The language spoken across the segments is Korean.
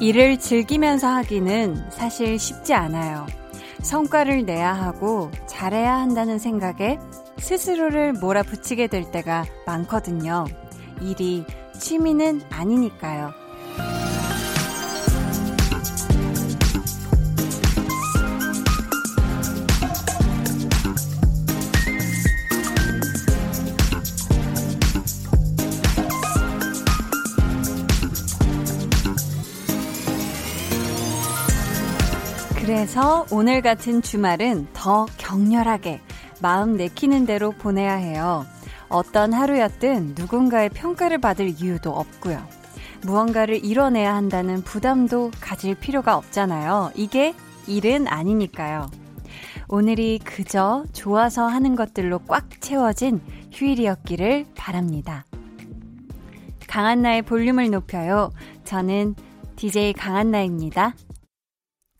일을 즐기면서 하기는 사실 쉽지 않아요. 성과를 내야 하고 잘해야 한다는 생각에 스스로를 몰아붙이게 될 때가 많거든요. 일이 취미는 아니니까요. 그래서 오늘 같은 주말은 더 격렬하게 마음 내키는 대로 보내야 해요. 어떤 하루였든 누군가의 평가를 받을 이유도 없고요. 무언가를 이뤄내야 한다는 부담도 가질 필요가 없잖아요. 이게 일은 아니니까요. 오늘이 그저 좋아서 하는 것들로 꽉 채워진 휴일이었기를 바랍니다. 강한나의 볼륨을 높여요. 저는 DJ 강한나입니다.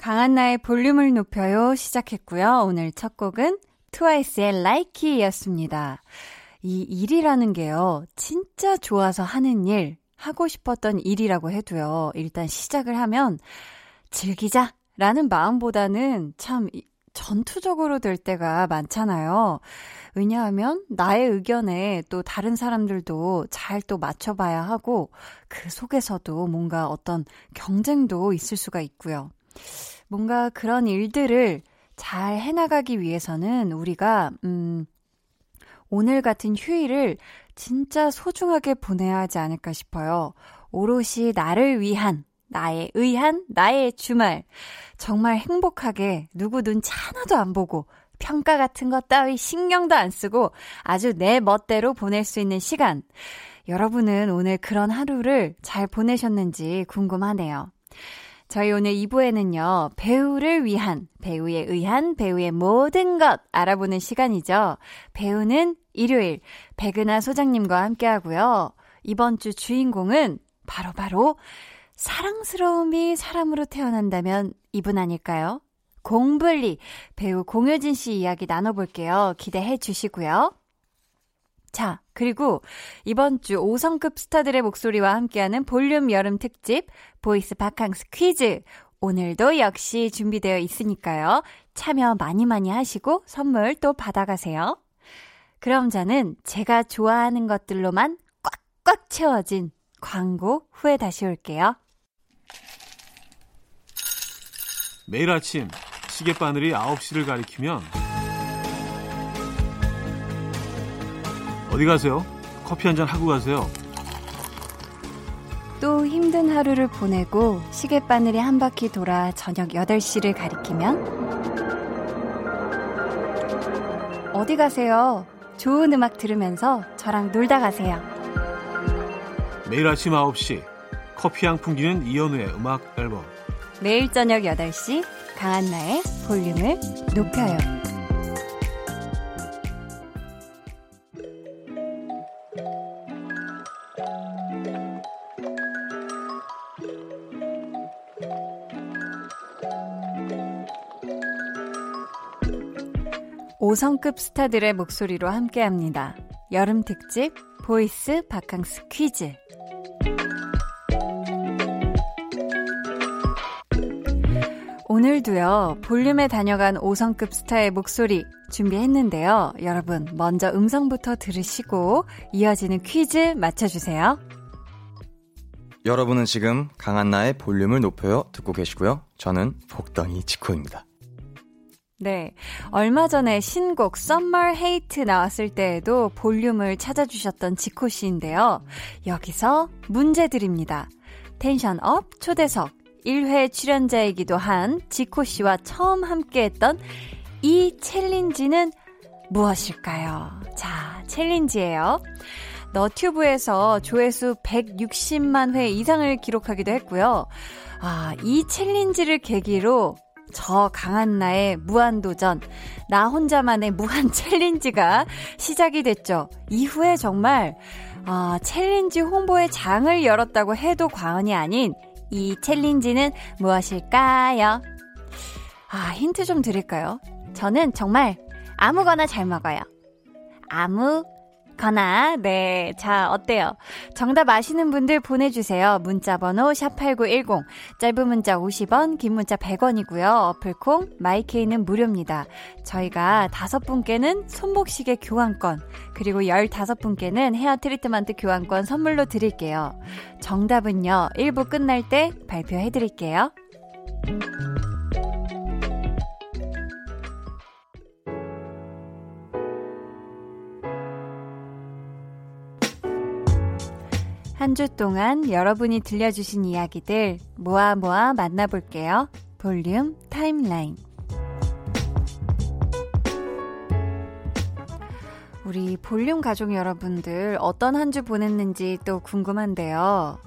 강한나의 볼륨을 높여요 시작했고요. 오늘 첫 곡은 트와이스의 라이키였습니다. 이 일이라는 게요. 진짜 좋아서 하는 일, 하고 싶었던 일이라고 해도요. 일단 시작을 하면 즐기자 라는 마음보다는 참 전투적으로 될 때가 많잖아요. 왜냐하면 나의 의견에 또 다른 사람들도 잘 또 맞춰봐야 하고 그 속에서도 뭔가 어떤 경쟁도 있을 수가 있고요. 뭔가 그런 일들을 잘 해나가기 위해서는 우리가, 음, 오늘 같은 휴일을 진짜 소중하게 보내야 하지 않을까 싶어요. 오롯이 나를 위한, 나의 의한, 나의 주말. 정말 행복하게 누구 눈치 하나도 안 보고 평가 같은 것 따위 신경도 안 쓰고 아주 내 멋대로 보낼 수 있는 시간. 여러분은 오늘 그런 하루를 잘 보내셨는지 궁금하네요. 저희 오늘 2부에는요, 배우를 위한, 배우에 의한, 배우의 모든 것 알아보는 시간이죠. 배우는 일요일, 백은하 소장님과 함께 하고요. 이번 주 주인공은 바로바로 바로 사랑스러움이 사람으로 태어난다면 이분 아닐까요? 공블리, 배우 공효진 씨 이야기 나눠볼게요. 기대해 주시고요. 자, 그리고 이번 주 5성급 스타들의 목소리와 함께하는 볼륨 여름 특집 voice 바캉스 퀴즈. 오늘도 역시 준비되어 있으니까요. 참여 많이 많이 하시고 선물 또 받아가세요. 그럼 저는 제가 좋아하는 것들로만 꽉꽉 채워진 광고 후에 다시 올게요. 매일 아침 시계바늘이 9시를 가리키면 어디 가세요? 커피 한 잔 하고 가세요. 또 힘든 하루를 보내고 시계바늘이 한 바퀴 돌아 저녁 8시를 가리키면 어디 가세요? 좋은 음악 들으면서 저랑 놀다 가세요. 매일 아침 9시 커피향 풍기는 이연우의 음악 앨범 매일 저녁 8시 강한나의 볼륨을 높여요. 5성급 스타들의 목소리로 함께합니다. 여름 특집 voice 바캉스 퀴즈. 오늘도요, 볼륨에 다녀간 5성급 스타의 목소리 준비했는데요. 여러분, 먼저 음성부터 들으시고 이어지는 퀴즈 맞춰주세요. 여러분은 지금 강한나의 볼륨을 높여요 듣고 계시고요. 저는 복덩이 지코입니다. 네. 얼마 전에 신곡 Summer Hate 나왔을 때에도 볼륨을 찾아주셨던 지코 씨인데요. 여기서 문제 드립니다. tension up 초대석 1회 출연자이기도 한 지코 씨와 처음 함께 했던 이 챌린지는 무엇일까요? 자, 챌린지예요. 너튜브에서 조회수 160만 회 이상을 기록하기도 했고요. 아, 이 챌린지를 계기로 저 강한나의 무한도전, 나 혼자만의 무한 챌린지가 시작이 됐죠. 이후에 정말, 아, 챌린지 홍보의 장을 열었다고 해도 과언이 아닌 이 챌린지는 무엇일까요? 아, 힌트 좀 드릴까요? 저는 정말 아무거나 잘 먹어요. 아무 거나, 네. 자, 어때요? 정답 아시는 분들 보내주세요. 문자번호 샵8910. 짧은 문자 50원, 긴 문자 100원이고요. 어플콩, 마이케이는 무료입니다. 저희가 다섯 분께는 손목시계 교환권, 그리고 15분께는 헤어 트리트먼트 교환권 선물로 드릴게요. 정답은요, 1부 끝날 때 발표해 드릴게요. 한 주 동안 여러분이 들려주신 이야기들 모아 모아 만나볼게요. 볼륨 타임라인. 우리 볼륨 가족 여러분들 어떤 한 주 보냈는지 또 궁금한데요.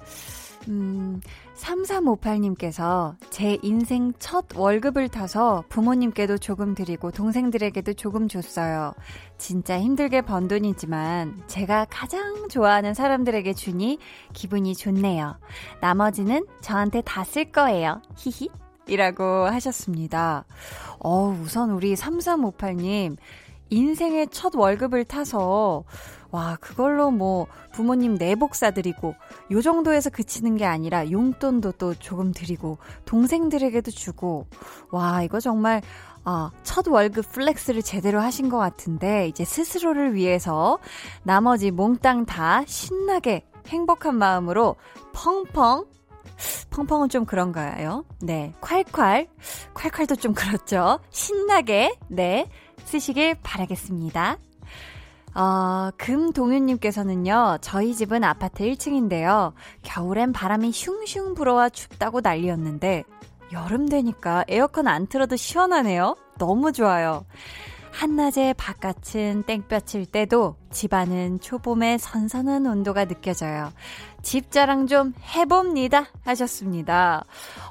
음, 3358님께서 제 인생 첫 월급을 타서 부모님께도 조금 드리고 동생들에게도 조금 줬어요. 진짜 힘들게 번 돈이지만 제가 가장 좋아하는 사람들에게 주니 기분이 좋네요. 나머지는 저한테 다 쓸 거예요. 히히. 이라고 하셨습니다. 어, 우선 우리 3358님, 인생의 첫 월급을 타서 와 그걸로 뭐 부모님 내복 사드리고 요 정도에서 그치는 게 아니라 용돈도 또 조금 드리고 동생들에게도 주고 와 이거 정말 아, 첫 월급 flex를 제대로 하신 것 같은데 이제 스스로를 위해서 나머지 몽땅 다 신나게 행복한 마음으로 펑펑 펑펑은 좀 그런가요? 네. 콸콸. 콸콸도 좀 그렇죠. 신나게, 네. 쓰시길 바라겠습니다. 어, 금동윤님께서는요, 저희 집은 아파트 1층인데요. 겨울엔 바람이 슝슝 불어와 춥다고 난리였는데, 여름 되니까 에어컨 안 틀어도 시원하네요. 너무 좋아요. 한낮에 바깥은 땡볕일 때도 집안은 초봄의 선선한 온도가 느껴져요. 집 자랑 좀 해봅니다. 하셨습니다.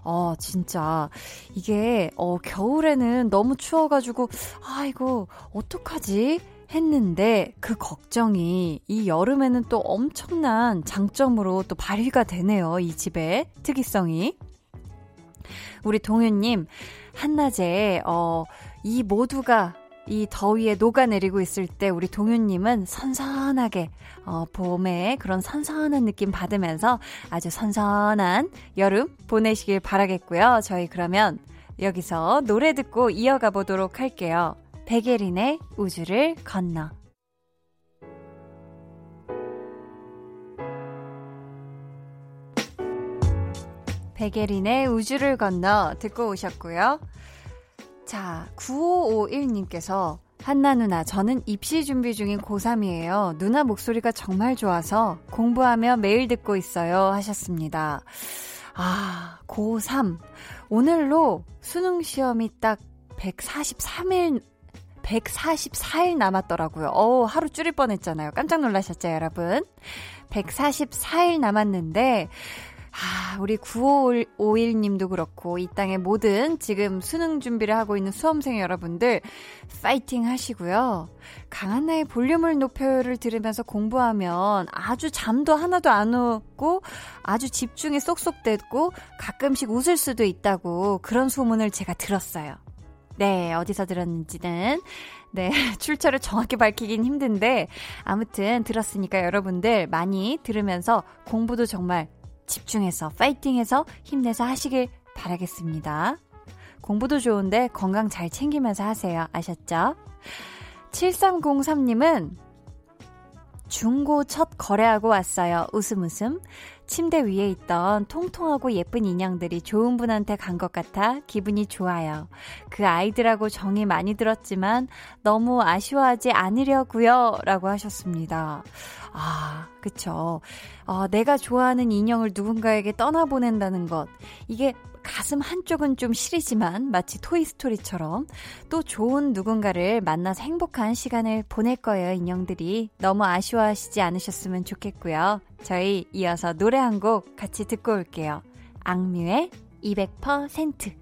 어, 진짜. 이게, 어, 겨울에는 너무 추워가지고, 아이고, 어떡하지? 했는데 그 걱정이 이 여름에는 또 엄청난 장점으로 또 발휘가 되네요. 이 집의 특이성이. 우리 동현님, 한낮에, 어, 이 모두가 이 더위에 녹아내리고 있을 때 우리 동윤님은 선선하게 어, 봄의 그런 선선한 느낌 받으면서 아주 선선한 여름 보내시길 바라겠고요. 저희 그러면 여기서 노래 듣고 이어가 보도록 할게요. 백예린의 우주를 건너. 백예린의 우주를 건너 듣고 오셨고요. 자, 9551님께서 한나 누나, 저는 입시 준비 중인 고3이에요. 누나 목소리가 정말 좋아서 공부하며 매일 듣고 있어요. 하셨습니다. 아, 고3. 오늘로 수능 시험이 딱 143일, 144일 남았더라고요. 어우, 하루 줄일 뻔 했잖아요. 깜짝 놀라셨죠, 여러분? 144일 남았는데, 아, 우리 9551 님도 그렇고, 이 땅의 모든 지금 수능 준비를 하고 있는 수험생 여러분들, 파이팅 하시고요. 강한 나의 볼륨을 높여를 들으면서 공부하면 아주 잠도 하나도 안 오고, 아주 집중이 쏙쏙 됐고, 가끔씩 웃을 수도 있다고 그런 소문을 제가 들었어요. 네, 어디서 들었는지는 네, 출처를 정확히 밝히긴 힘든데 아무튼 들었으니까 여러분들 많이 들으면서 공부도 정말 집중해서 파이팅해서 힘내서 하시길 바라겠습니다. 공부도 좋은데 건강 잘 챙기면서 하세요. 아셨죠? 7303님은 중고 첫 거래하고 왔어요. 웃음 웃음. 침대 위에 있던 통통하고 예쁜 인형들이 좋은 분한테 간 것 같아 기분이 좋아요. 그 아이들하고 정이 많이 들었지만 너무 아쉬워하지 않으려고요. 라고 하셨습니다. 아, 그쵸. 어, 내가 좋아하는 인형을 누군가에게 떠나보낸다는 것. 이게 가슴 한쪽은 좀 시리지만 마치 토이스토리처럼 또 좋은 누군가를 만나서 행복한 시간을 보낼 거예요, 인형들이. 너무 아쉬워하시지 않으셨으면 좋겠고요. 저희 이어서 노래 한 곡 같이 듣고 올게요. 악뮤의 200%.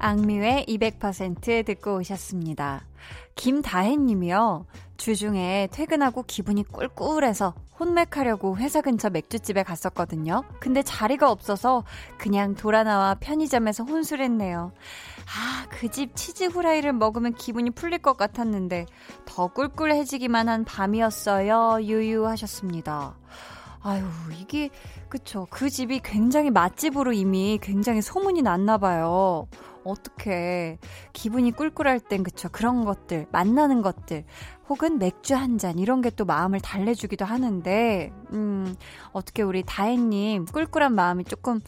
악뮤의 200% 듣고 오셨습니다. 김다혜 님이요. 주중에 퇴근하고 기분이 꿀꿀해서 혼맥하려고 회사 근처 맥주집에 갔었거든요. 근데 자리가 없어서 그냥 돌아 나와 편의점에서 혼술했네요. 아, 그 집 치즈 후라이를 먹으면 기분이 풀릴 것 같았는데 더 꿀꿀해지기만 한 밤이었어요. 유유하셨습니다. 아유, 이게, 그쵸. 그 집이 굉장히 맛집으로 이미 굉장히 소문이 났나 봐요. 어떻게 기분이 꿀꿀할 땐 그쵸 그런 것들 만나는 것들 혹은 맥주 한 잔 이런 게 또 마음을 달래주기도 하는데 음 어떻게 우리 다혜님 꿀꿀한 마음이 조금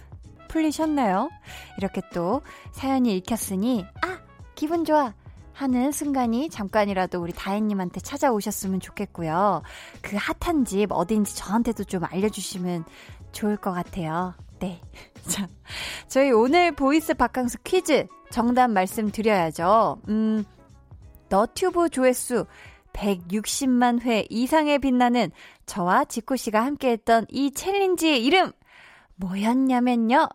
풀리셨나요? 이렇게 또 사연이 읽혔으니 아 기분 좋아 하는 순간이 잠깐이라도 우리 다혜님한테 찾아오셨으면 좋겠고요. 그 핫한 집 어딘지 저한테도 좀 알려주시면 좋을 것 같아요. 네. 자, 저희 오늘 voice 바캉스 퀴즈 정답 말씀드려야죠. 음, 너튜브 조회수 160만 회 이상에 빛나는 저와 지코 씨가 함께했던 이 챌린지의 이름 뭐였냐면요.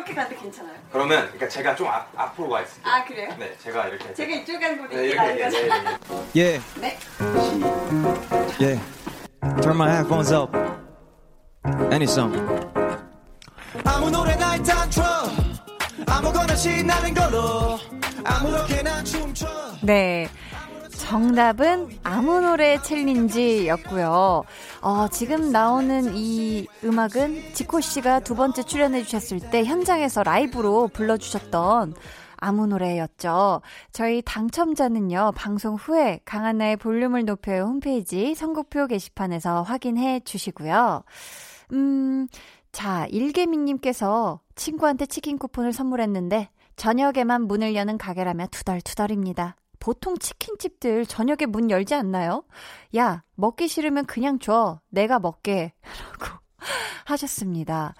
이렇게 가도 괜찮아요. 그러면 그러니까 제가 좀 앞, 앞으로 가 있을게요. 아 그래요? 네, 제가 이렇게. 제가 이쪽 가는 거리 네, 이렇게 이렇게. 가는 네, 거죠? 네, 네. 예, 네. yeah. Turn my headphones up. Any song. 아무 노래나 일단 틀어. 아무거나 신나는 걸로. 아무렇게나 춤춰. 네. 정답은 아무 노래 챌린지였고요. 어, 지금 나오는 이 음악은 지코 씨가 두 번째 출연해 주셨을 때 현장에서 라이브로 불러주셨던 아무 노래였죠. 저희 당첨자는요, 방송 후에 강한나의 볼륨을 높여요 홈페이지 선곡표 게시판에서 확인해 주시고요. 음, 자, 일개미님께서 친구한테 치킨 쿠폰을 선물했는데, 저녁에만 문을 여는 가게라며 투덜투덜입니다. 보통 치킨집들 저녁에 문 열지 않나요? 야, 먹기 싫으면 그냥 줘. 내가 먹게. 라고 하셨습니다.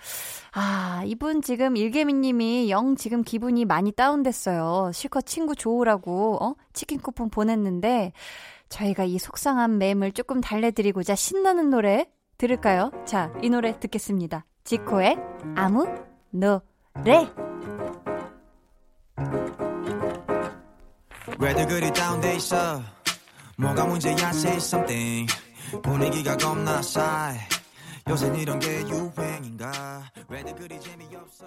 아, 이분 지금 일개미 님이 영 지금 기분이 많이 다운됐어요. 실컷 친구 좋으라고, 어? 치킨 쿠폰 보냈는데, 저희가 이 속상한 맴을 조금 달래드리고자 신나는 노래 들을까요? 자, 이 노래 듣겠습니다. 지코의 아무 노래. 왜들 그리 다운돼 있어? 뭐가 문제야? Say something. 분위기가 겁나 싸해. 요새 이런 게 유행인가? 왜들 그리 재미없어?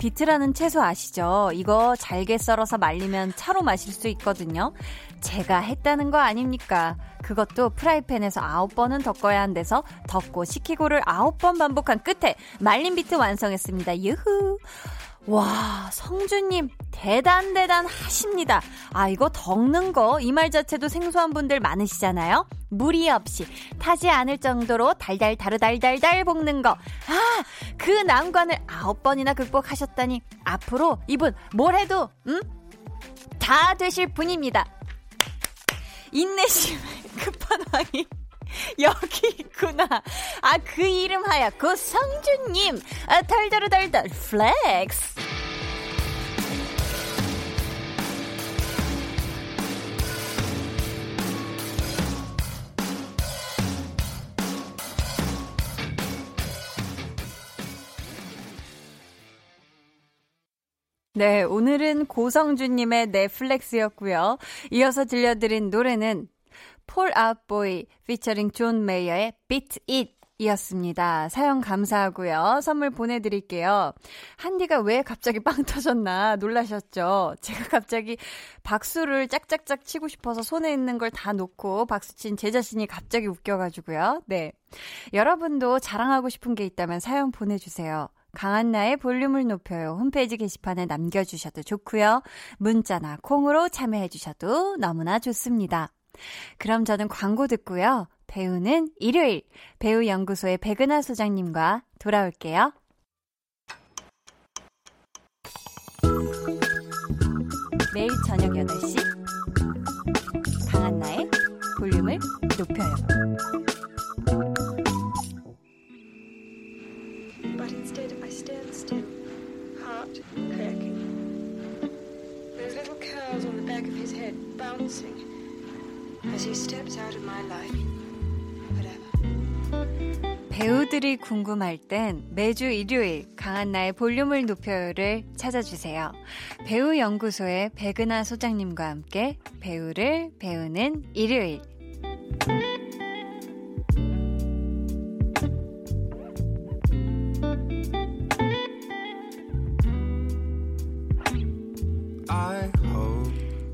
비트라는 채소 아시죠? 이거 잘게 썰어서 말리면 차로 마실 수 있거든요. 제가 했다는 거 아닙니까? 그것도 프라이팬에서 아홉 번은 덖어야 한대서 덖고 식히고를 아홉 번 반복한 끝에 말린 비트 완성했습니다. 유후. 와, 성주님, 대단, 대단 하십니다. 아, 이거 덖는 거, 이 말 자체도 생소한 분들 많으시잖아요? 무리 없이, 타지 않을 정도로 달달, 다르달달달 볶는 거. 아, 그 난관을 아홉 번이나 극복하셨다니, 앞으로 이분 뭘 해도, 음? 다 되실 분입니다. 인내심의 끝판왕이. 여기 있구나. 아, 그 이름 하야. 그 성주님. 아, 달달달달 flex. 네, 오늘은 고성주님의 flex였고요. 이어서 들려드린 노래는 폴 아웃보이 피처링 존 메이어의 Beat It 이었습니다. 사연 감사하고요. 선물 보내드릴게요. 한디가 왜 갑자기 빵 터졌나 놀라셨죠? 제가 갑자기 박수를 짝짝짝 치고 싶어서 손에 있는 걸 다 놓고 박수 친 제 자신이 갑자기 웃겨가지고요. 네. 여러분도 자랑하고 싶은 게 있다면 사연 보내주세요. 강한나의 볼륨을 높여요. 홈페이지 게시판에 남겨주셔도 좋고요. 문자나 콩으로 참여해주셔도 너무나 좋습니다. 그럼 저는 광고 듣고요. 배우는 일요일 배우연구소의 백은하 소장님과 돌아올게요. 매일 저녁 8시 강한나의 볼륨을 높여요. Bouncing 배우들이 궁금할 땐 매주 일요일 강한나의 볼륨을 높여요를 찾아주세요. 배우연구소의 백은하 소장님과 함께 배우를 배우는 일요일.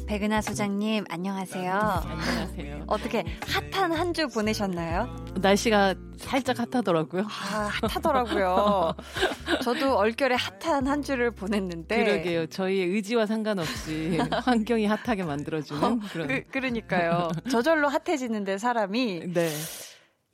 백은하 소장님, 안녕하세요. 안녕하세요. 어떻게 핫한 한 주 보내셨나요? 날씨가 살짝 핫하더라고요. 아, 핫하더라고요. 저도 얼결에 핫한 한 주를 보냈는데. 그러게요. 저희의 의지와 상관없이 환경이 핫하게 만들어주는 그런. 그, 그러니까요. 저절로 핫해지는데 사람이 네,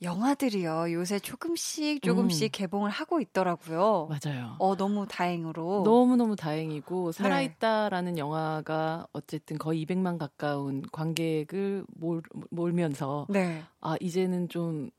영화들이요. 요새 조금씩 조금씩 음. 개봉을 하고 있더라고요. 맞아요. 어, 너무 다행으로. 너무너무 다행이고, 네. 살아있다라는 영화가 어쨌든 거의 200만 가까운 관객을 몰, 몰면서, 네. 아, 이제는 좀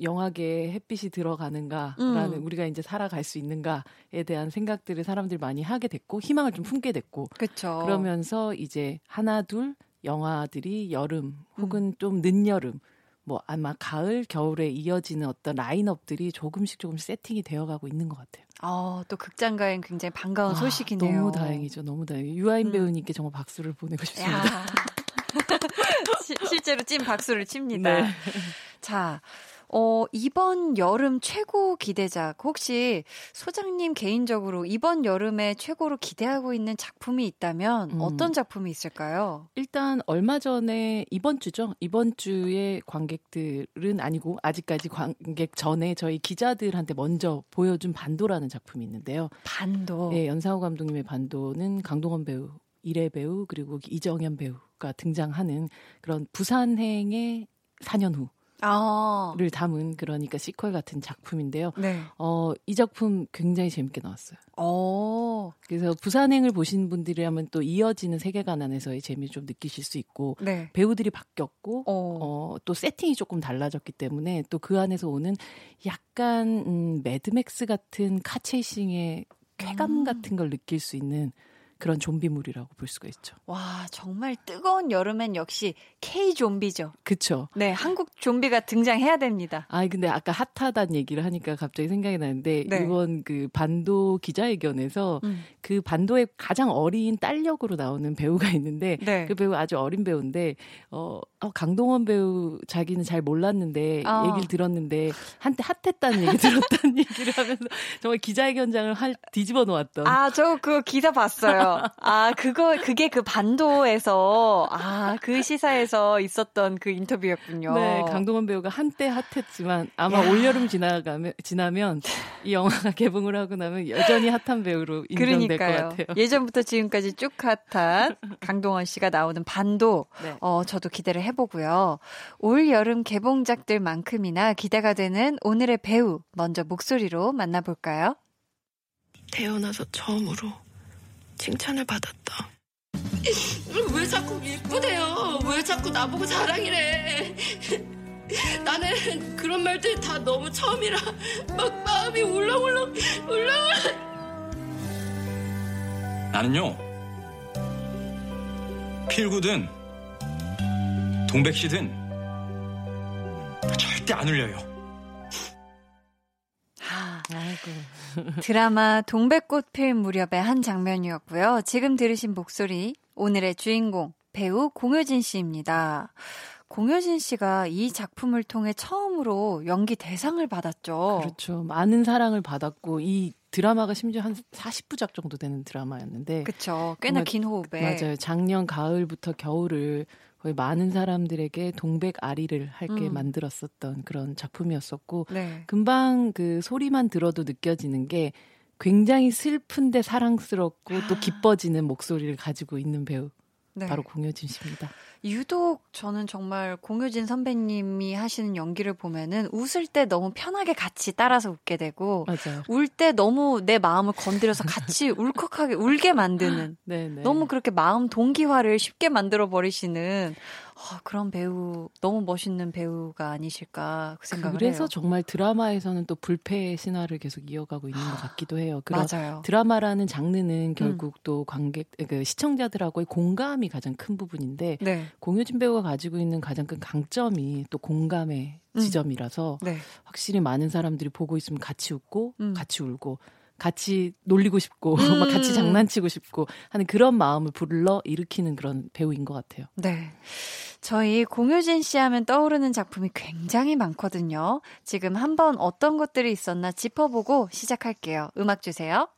영화계에 햇빛이 들어가는가라는, 음. 우리가 이제 살아갈 수 있는가에 대한 생각들을 사람들이 많이 하게 됐고, 희망을 좀 품게 됐고, 그쵸. 그러면서 이제 하나 둘 영화들이 여름 음. 혹은 좀 늦여름 뭐 아마 가을 겨울에 이어지는 어떤 라인업들이 조금씩 조금씩 세팅이 되어가고 있는 것 같아요. 어, 또 극장가엔 굉장히 반가운 아, 소식이네요. 너무 다행이죠, 너무 다행. 유아인 음. 배우님께 정말 박수를 보내고 싶습니다. 야. 시- 실제로 찐 박수를 칩니다. 네. 자, 어, 이번 여름 최고 기대작, 혹시 소장님 개인적으로 이번 여름에 최고로 기대하고 있는 작품이 있다면 음. 어떤 작품이 있을까요? 일단 얼마 전에 이번 주죠. 이번 주에 관객들은 아니고 아직까지 관객 전에 저희 기자들한테 먼저 보여준 반도라는 작품이 있는데요. 반도. 예, 연상호 감독님의 반도는 강동원 배우, 이래 배우 그리고 이정현 배우가 등장하는 그런 부산행의 4년 후 를 아, 담은 그러니까 시퀄 같은 작품인데요. 네. 어, 이 작품 굉장히 재밌게 나왔어요. 어, 그래서 부산행을 보신 분들이라면 또 이어지는 세계관 안에서의 재미를 좀 느끼실 수 있고 네. 배우들이 바뀌었고 어, 어, 또 세팅이 조금 달라졌기 때문에 또 그 안에서 오는 약간 음, 매드맥스 같은 car chasing의 쾌감 음. 같은 걸 느낄 수 있는 그런 좀비물이라고 볼 수가 있죠. 와, 정말 뜨거운 여름엔 역시 K 좀비죠. 그쵸? 네, 한국 좀비가 등장해야 됩니다. 아 근데 아까 핫하다는 얘기를 하니까 갑자기 생각이 나는데 네. 이번 그 반도 기자회견에서 음. 그 반도의 가장 어린 딸 역으로 나오는 배우가 있는데 네. 그 배우 아주 어린 배우인데 어, 어, 강동원 배우 자기는 잘 몰랐는데 어. 얘기를 들었는데 한때 핫했다는 얘기 들었다는 얘기를 하면서 정말 기자회견장을 할 뒤집어 놓았던 아, 저 그거 기사 봤어요. 아, 그거, 그게 그 반도에서, 아, 그 시사에서 있었던 그 인터뷰였군요. 네, 강동원 배우가 한때 핫했지만 아마 야. 올여름 지나가면 지나면 이 영화가 개봉을 하고 나면 여전히 핫한 배우로 인정될 그러니까요. 것 같아요. 예전부터 지금까지 쭉 핫한 강동원 씨가 나오는 반도, 네. 어, 저도 기대를 해보고요. 올 여름 개봉작들만큼이나 기대가 되는 오늘의 배우, 먼저 목소리로 만나볼까요? 태어나서 처음으로 칭찬을 받았다. 왜 자꾸 예쁘대요? 왜 자꾸 나보고 자랑이래? 나는 그런 말들 다 너무 처음이라 막 마음이 울렁울렁 울렁울렁. 나는요 필구든 동백씨든 절대 안 울려요. 아, 아이고. 드라마 동백꽃 필 무렵의 한 장면이었고요. 지금 들으신 목소리 오늘의 주인공 배우 공효진 씨입니다. 공효진 씨가 이 작품을 통해 처음으로 연기 대상을 받았죠. 그렇죠. 많은 사랑을 받았고 이 드라마가 심지어 한 40부작 정도 되는 드라마였는데 그렇죠. 꽤나 긴 호흡에 맞아요. 작년 가을부터 겨울을 거의 많은 사람들에게 동백 아리를 할게 음. 만들었었던 그런 작품이었었고 네. 금방 그 소리만 들어도 느껴지는 게 굉장히 슬픈데 사랑스럽고 또 기뻐지는 목소리를 가지고 있는 배우 네. 바로 공효진 씨입니다. 유독 저는 정말 공효진 선배님이 하시는 연기를 보면은 웃을 때 너무 편하게 같이 따라서 웃게 되고. 울 때 너무 내 마음을 건드려서 같이 울컥하게 울게 만드는 네, 네. 너무 그렇게 마음 동기화를 쉽게 만들어 버리시는 아, 그런 배우 너무 멋있는 배우가 아니실까 그 생각을 그래서 해요. 정말 드라마에서는 또 불패의 신화를 계속 이어가고 있는 것 같기도 해요. 맞아요. 드라마라는 음. 장르는 결국 또 관객, 그 시청자들하고의 공감이 가장 큰 부분인데 네. 공효진 배우가 가지고 있는 가장 큰 강점이 또 공감의 음. 지점이라서 네. 확실히 많은 사람들이 보고 있으면 같이 웃고 음. 같이 울고 같이 놀리고 싶고 음. 막 같이 장난치고 싶고 하는 그런 마음을 불러 일으키는 그런 배우인 것 같아요. 네. 저희 공효진 씨 하면 떠오르는 작품이 굉장히 많거든요. 지금 한번 어떤 것들이 있었나 짚어보고 시작할게요. 음악 주세요.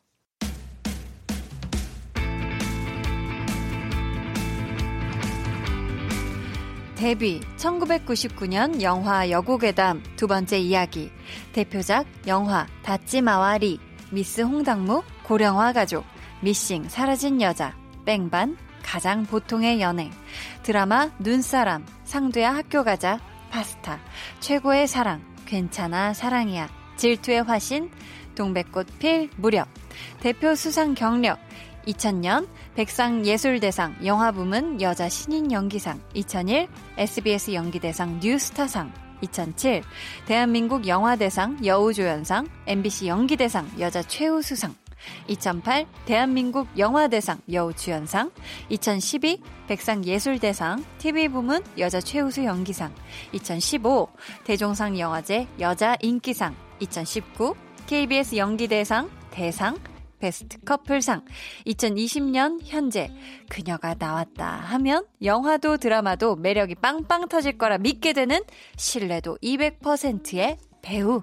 데뷔 1999년 영화 여고괴담 두 번째 이야기 대표작 영화 닫지마와리 미스 홍당무 고령화 가족 미싱 사라진 여자 뺑반 가장 보통의 연애 드라마 눈사람 상두야 학교 가자 파스타. 최고의 사랑 괜찮아 사랑이야. 질투의 화신 동백꽃 필 무렵. 대표 수상 경력 2000년 백상예술대상 영화부문 여자 신인 연기상. 2001 SBS 연기대상 뉴스타상. 2007 대한민국 영화대상 여우조연상. MBC 연기대상 여자 최우수상 2008 대한민국 영화대상 여우주연상 2012 백상예술대상 TV부문 여자 최우수 연기상 2015 대종상 영화제 여자 인기상 2019 KBS 연기대상 대상 베스트 커플상 2020년 현재 그녀가 나왔다 하면 영화도 드라마도 매력이 빵빵 터질 거라 믿게 되는 신뢰도 200%의 배우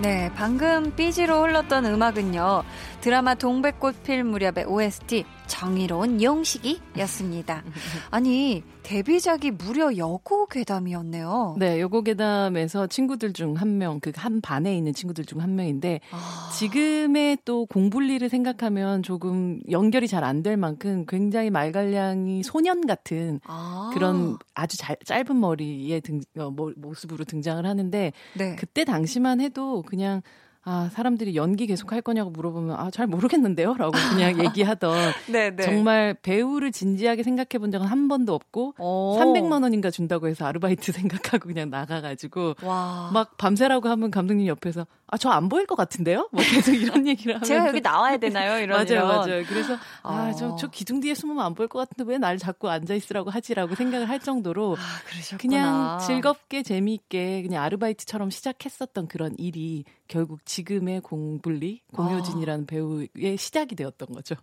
네, 방금 삐지로 흘렀던 음악은요. 드라마 동백꽃 필 무렵의 OST 정의로운 용식이였습니다. 아니, 데뷔작이 무려 여고 괴담이었네요. 네, 요거 괴담에서 친구들 중 한 명, 그 한 반에 있는 친구들 중 한 명인데 아, 지금의 또 공분리를 생각하면 조금 연결이 잘 안 될 만큼 굉장히 말갈량이 소년 같은 아. 그런 아주 잘, 짧은 머리의 등, 어, 모- 모습으로 등장을 하는데 네. 그때 당시만 해도 그냥 아, 사람들이 연기 계속 할 거냐고 물어보면 아, 잘 모르겠는데요? 라고 그냥 얘기하던 네, 네. 정말 배우를 진지하게 생각해 본 적은 한 번도 없고 오. 300만 원인가 준다고 해서 아르바이트 생각하고 그냥 나가 가지고 와. 막 밤새라고 하면 감독님 옆에서 아 저 안 보일 것 같은데요? 뭐 계속 이런 얘기를 하면 제가 여기 나와야 되나요? 이런 맞아요, 이런. 맞아요. 그래서 아저 어. 저 기둥 뒤에 숨으면 안 보일 것 같은데 왜 날 자꾸 앉아 있으라고 하지라고 생각을 할 정도로 아, 그러셨구나. 그냥 즐겁게 재미있게 그냥 아르바이트처럼 시작했었던 그런 일이 결국 지금의 공분리 공효진이라는 배우의 시작이 되었던 거죠.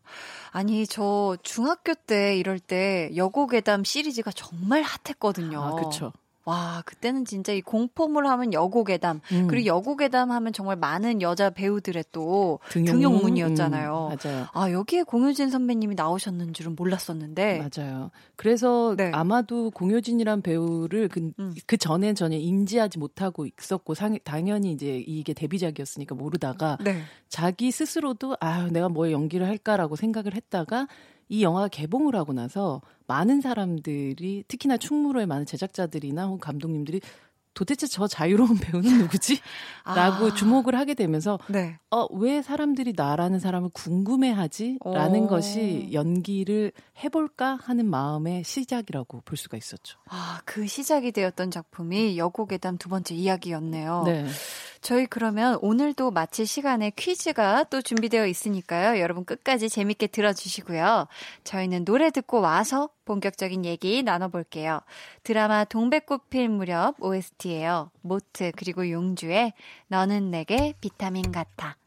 아니, 저 중학교 때 이럴 때 여고괴담 시리즈가 정말 핫했거든요. 아, 그렇죠. 와, 그때는 진짜 이 공포물 하면 여고괴담. 음. 그리고 여고괴담 하면 정말 많은 여자 배우들의 또 등용문? 등용 문이었잖아요. 음, 맞아요. 아, 여기에 공효진 선배님이 나오셨는 줄은 몰랐었는데. 맞아요. 그래서 네. 아마도 공효진이란 배우를 그, 음. 그 전에 전혀 인지하지 못하고 있었고 상, 당연히 이제 이게 데뷔작이었으니까 모르다가 네. 자기 스스로도 아 내가 뭐 연기를 할까라고 생각을 했다가 이 영화가 개봉을 하고 나서 많은 사람들이 특히나 충무로의 많은 제작자들이나 혹은 감독님들이 도대체 저 자유로운 배우는 누구지? 라고 아. 주목을 하게 되면서 네. 어, 왜 사람들이 나라는 사람을 궁금해하지? 라는 오. 것이 연기를 해볼까 하는 마음의 시작이라고 볼 수가 있었죠. 아, 그 시작이 되었던 작품이 여고괴담 두 번째 이야기였네요. 네. 저희 그러면 오늘도 마칠 시간에 퀴즈가 또 준비되어 있으니까요. 여러분 끝까지 재밌게 들어주시고요. 저희는 노래 듣고 와서 본격적인 얘기 나눠볼게요. 드라마 동백꽃 필 무렵 OST예요. 모트 그리고 용주의 너는 내게 비타민 같아.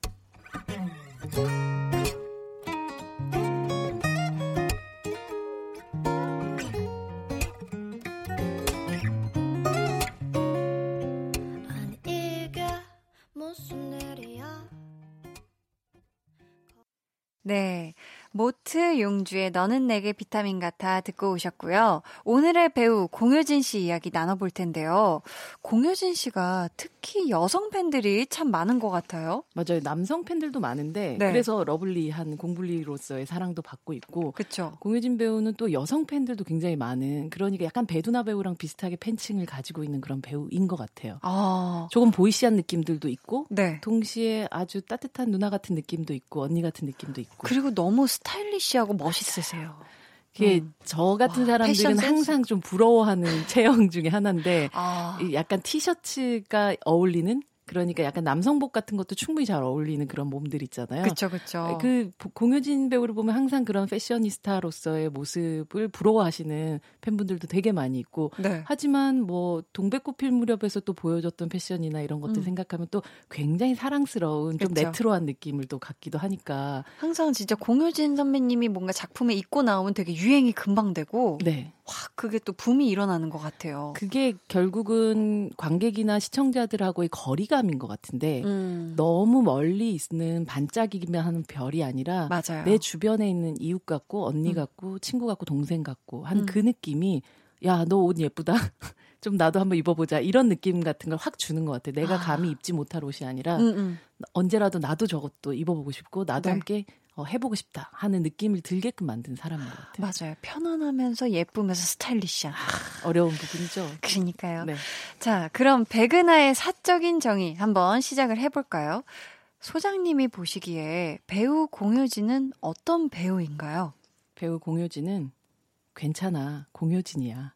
네. 모트 용주의 너는 내게 비타민 같아 듣고 오셨고요. 오늘의 배우 공효진 씨 이야기 나눠볼 텐데요. 공효진 씨가 특히 여성 팬들이 참 많은 것 같아요. 맞아요. 남성 팬들도 많은데 네. 그래서 lovely한 공블리로서의 사랑도 받고 있고 그쵸. 공효진 배우는 또 여성 팬들도 굉장히 많은 그러니까 약간 배두나 배우랑 비슷하게 팬층을 가지고 있는 그런 배우인 것 같아요. 아, 조금 boyish한 느낌들도 있고 네. 동시에 아주 따뜻한 누나 같은 느낌도 있고 언니 같은 느낌도 있고 그리고 너무 stylish하고 멋있으세요. 그게 음. 저 같은 와, 사람들은. 항상 좀 부러워하는 체형 중에 하나인데 아, 이 약간 티셔츠가 어울리는 그러니까 약간 남성복 같은 것도 충분히 잘 어울리는 그런 몸들 있잖아요. 그쵸, 그쵸. 그 보- 공효진 배우를 보면 항상 그런 패셔니스타로서의 모습을 부러워하시는 팬분들도 되게 많이 있고 네. 하지만 뭐 동백꽃 필 무렵에서 또 보여줬던 패션이나 이런 것들 음. 생각하면 또 굉장히 사랑스러운 좀 그쵸. 레트로한 느낌을 또 갖기도 하니까 항상 진짜 공효진 선배님이 뭔가 작품에 입고 나오면 되게 유행이 금방 되고, 네 확 그게 또 붐이 일어나는 것 같아요. 그게 결국은 관객이나 시청자들하고의 거리감인 것 같은데 음, 너무 멀리 있는 반짝이기만 하는 별이 아니라 맞아요. 내 주변에 있는 이웃 같고 언니 음. 같고 친구 같고 동생 같고 한 음. 그 느낌이 야 너 옷 예쁘다 좀 나도 한번 입어보자 이런 느낌 같은 걸 확 주는 것 같아 내가 아. 감히 입지 못할 옷이 아니라 음, 음. 언제라도 나도 저것도 입어보고 싶고 나도 네. 함께 어, 해보고 싶다 하는 느낌을 들게끔 만든 사람인 것 같아요 맞아요. 편안하면서 예쁘면서 스타일리시한. 어려운 부분이죠 그러니까요. 네. 자, 그럼 백은하의 사적인 정의 한번 시작을 해볼까요? 소장님이 보시기에 배우 공효진은 어떤 배우인가요? 배우 공효진은 괜찮아 공효진이야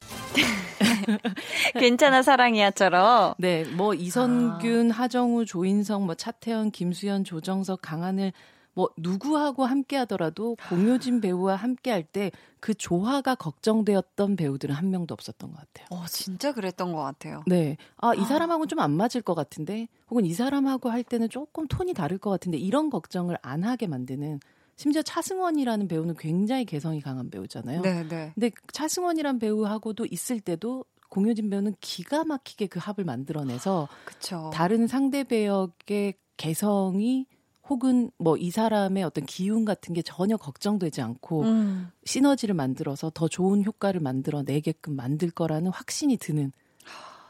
괜찮아 사랑이야처럼. 네, 뭐 이선균, 하정우, 조인성, 뭐 차태현, 김수현, 조정석, 강하늘 뭐 누구하고 함께 하더라도 공효진 배우와 함께 할 때 그 조화가 걱정되었던 배우들은 한 명도 없었던 것 같아요. 어, 진짜 그랬던 것 같아요. 네. 아, 이 아. 사람하고는 좀 안 맞을 것 같은데, 혹은 이 사람하고 할 때는 조금 톤이 다를 것 같은데, 이런 걱정을 안 하게 만드는, 심지어 차승원이라는 배우는 굉장히 개성이 강한 배우잖아요. 네, 네. 근데 차승원이란 배우하고도 있을 때도 공효진 배우는 기가 막히게 그 합을 만들어내서 그쵸. 다른 상대 배역의 개성이 혹은 뭐 이 사람의 어떤 기운 같은 게 전혀 걱정되지 않고 음, 시너지를 만들어서 더 좋은 효과를 만들어내게끔 만들 거라는 확신이 드는.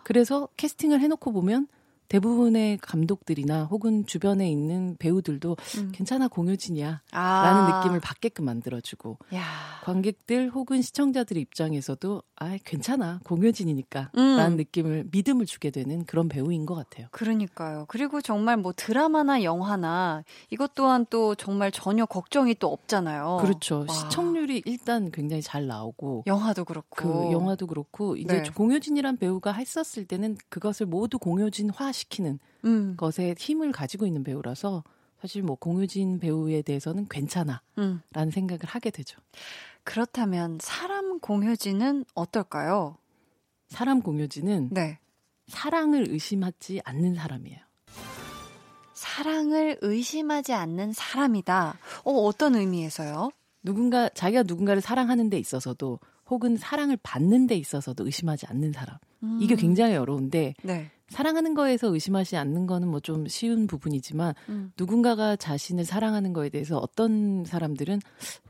그래서 캐스팅을 해놓고 보면 대부분의 감독들이나 혹은 주변에 있는 배우들도 음. 괜찮아 공효진이야 아. 라는 느낌을 받게끔 만들어주고 야. 관객들 혹은 시청자들 입장에서도 아 괜찮아 공효진이니까 음. 라는 느낌을 믿음을 주게 되는 그런 배우인 것 같아요. 그러니까요. 그리고 정말 뭐 드라마나 영화나 이것 또한 또 정말 전혀 걱정이 또 없잖아요. 그렇죠. 와. 시청률이 일단 굉장히 잘 나오고 영화도 그렇고. 그 영화도 그렇고 이제 네. 공효진이란 배우가 했었을 때는 그것을 모두 공효진화 시키는 음, 것에 힘을 가지고 있는 배우라서 사실 뭐 공효진 배우에 대해서는 괜찮아라는 음. 생각을 하게 되죠. 그렇다면 사람 공효진은 어떨까요? 사람 공효진은 네. 사랑을 의심하지 않는 사람이에요. 사랑을 의심하지 않는 사람이다. 어, 어떤 의미에서요? 누군가 자기가 누군가를 사랑하는 데 있어서도 혹은 사랑을 받는 데 있어서도 의심하지 않는 사람. 음. 이게 굉장히 어려운데 네. 사랑하는 거에서 의심하지 않는 거는 뭐 좀 쉬운 부분이지만 음. 누군가가 자신을 사랑하는 거에 대해서 어떤 사람들은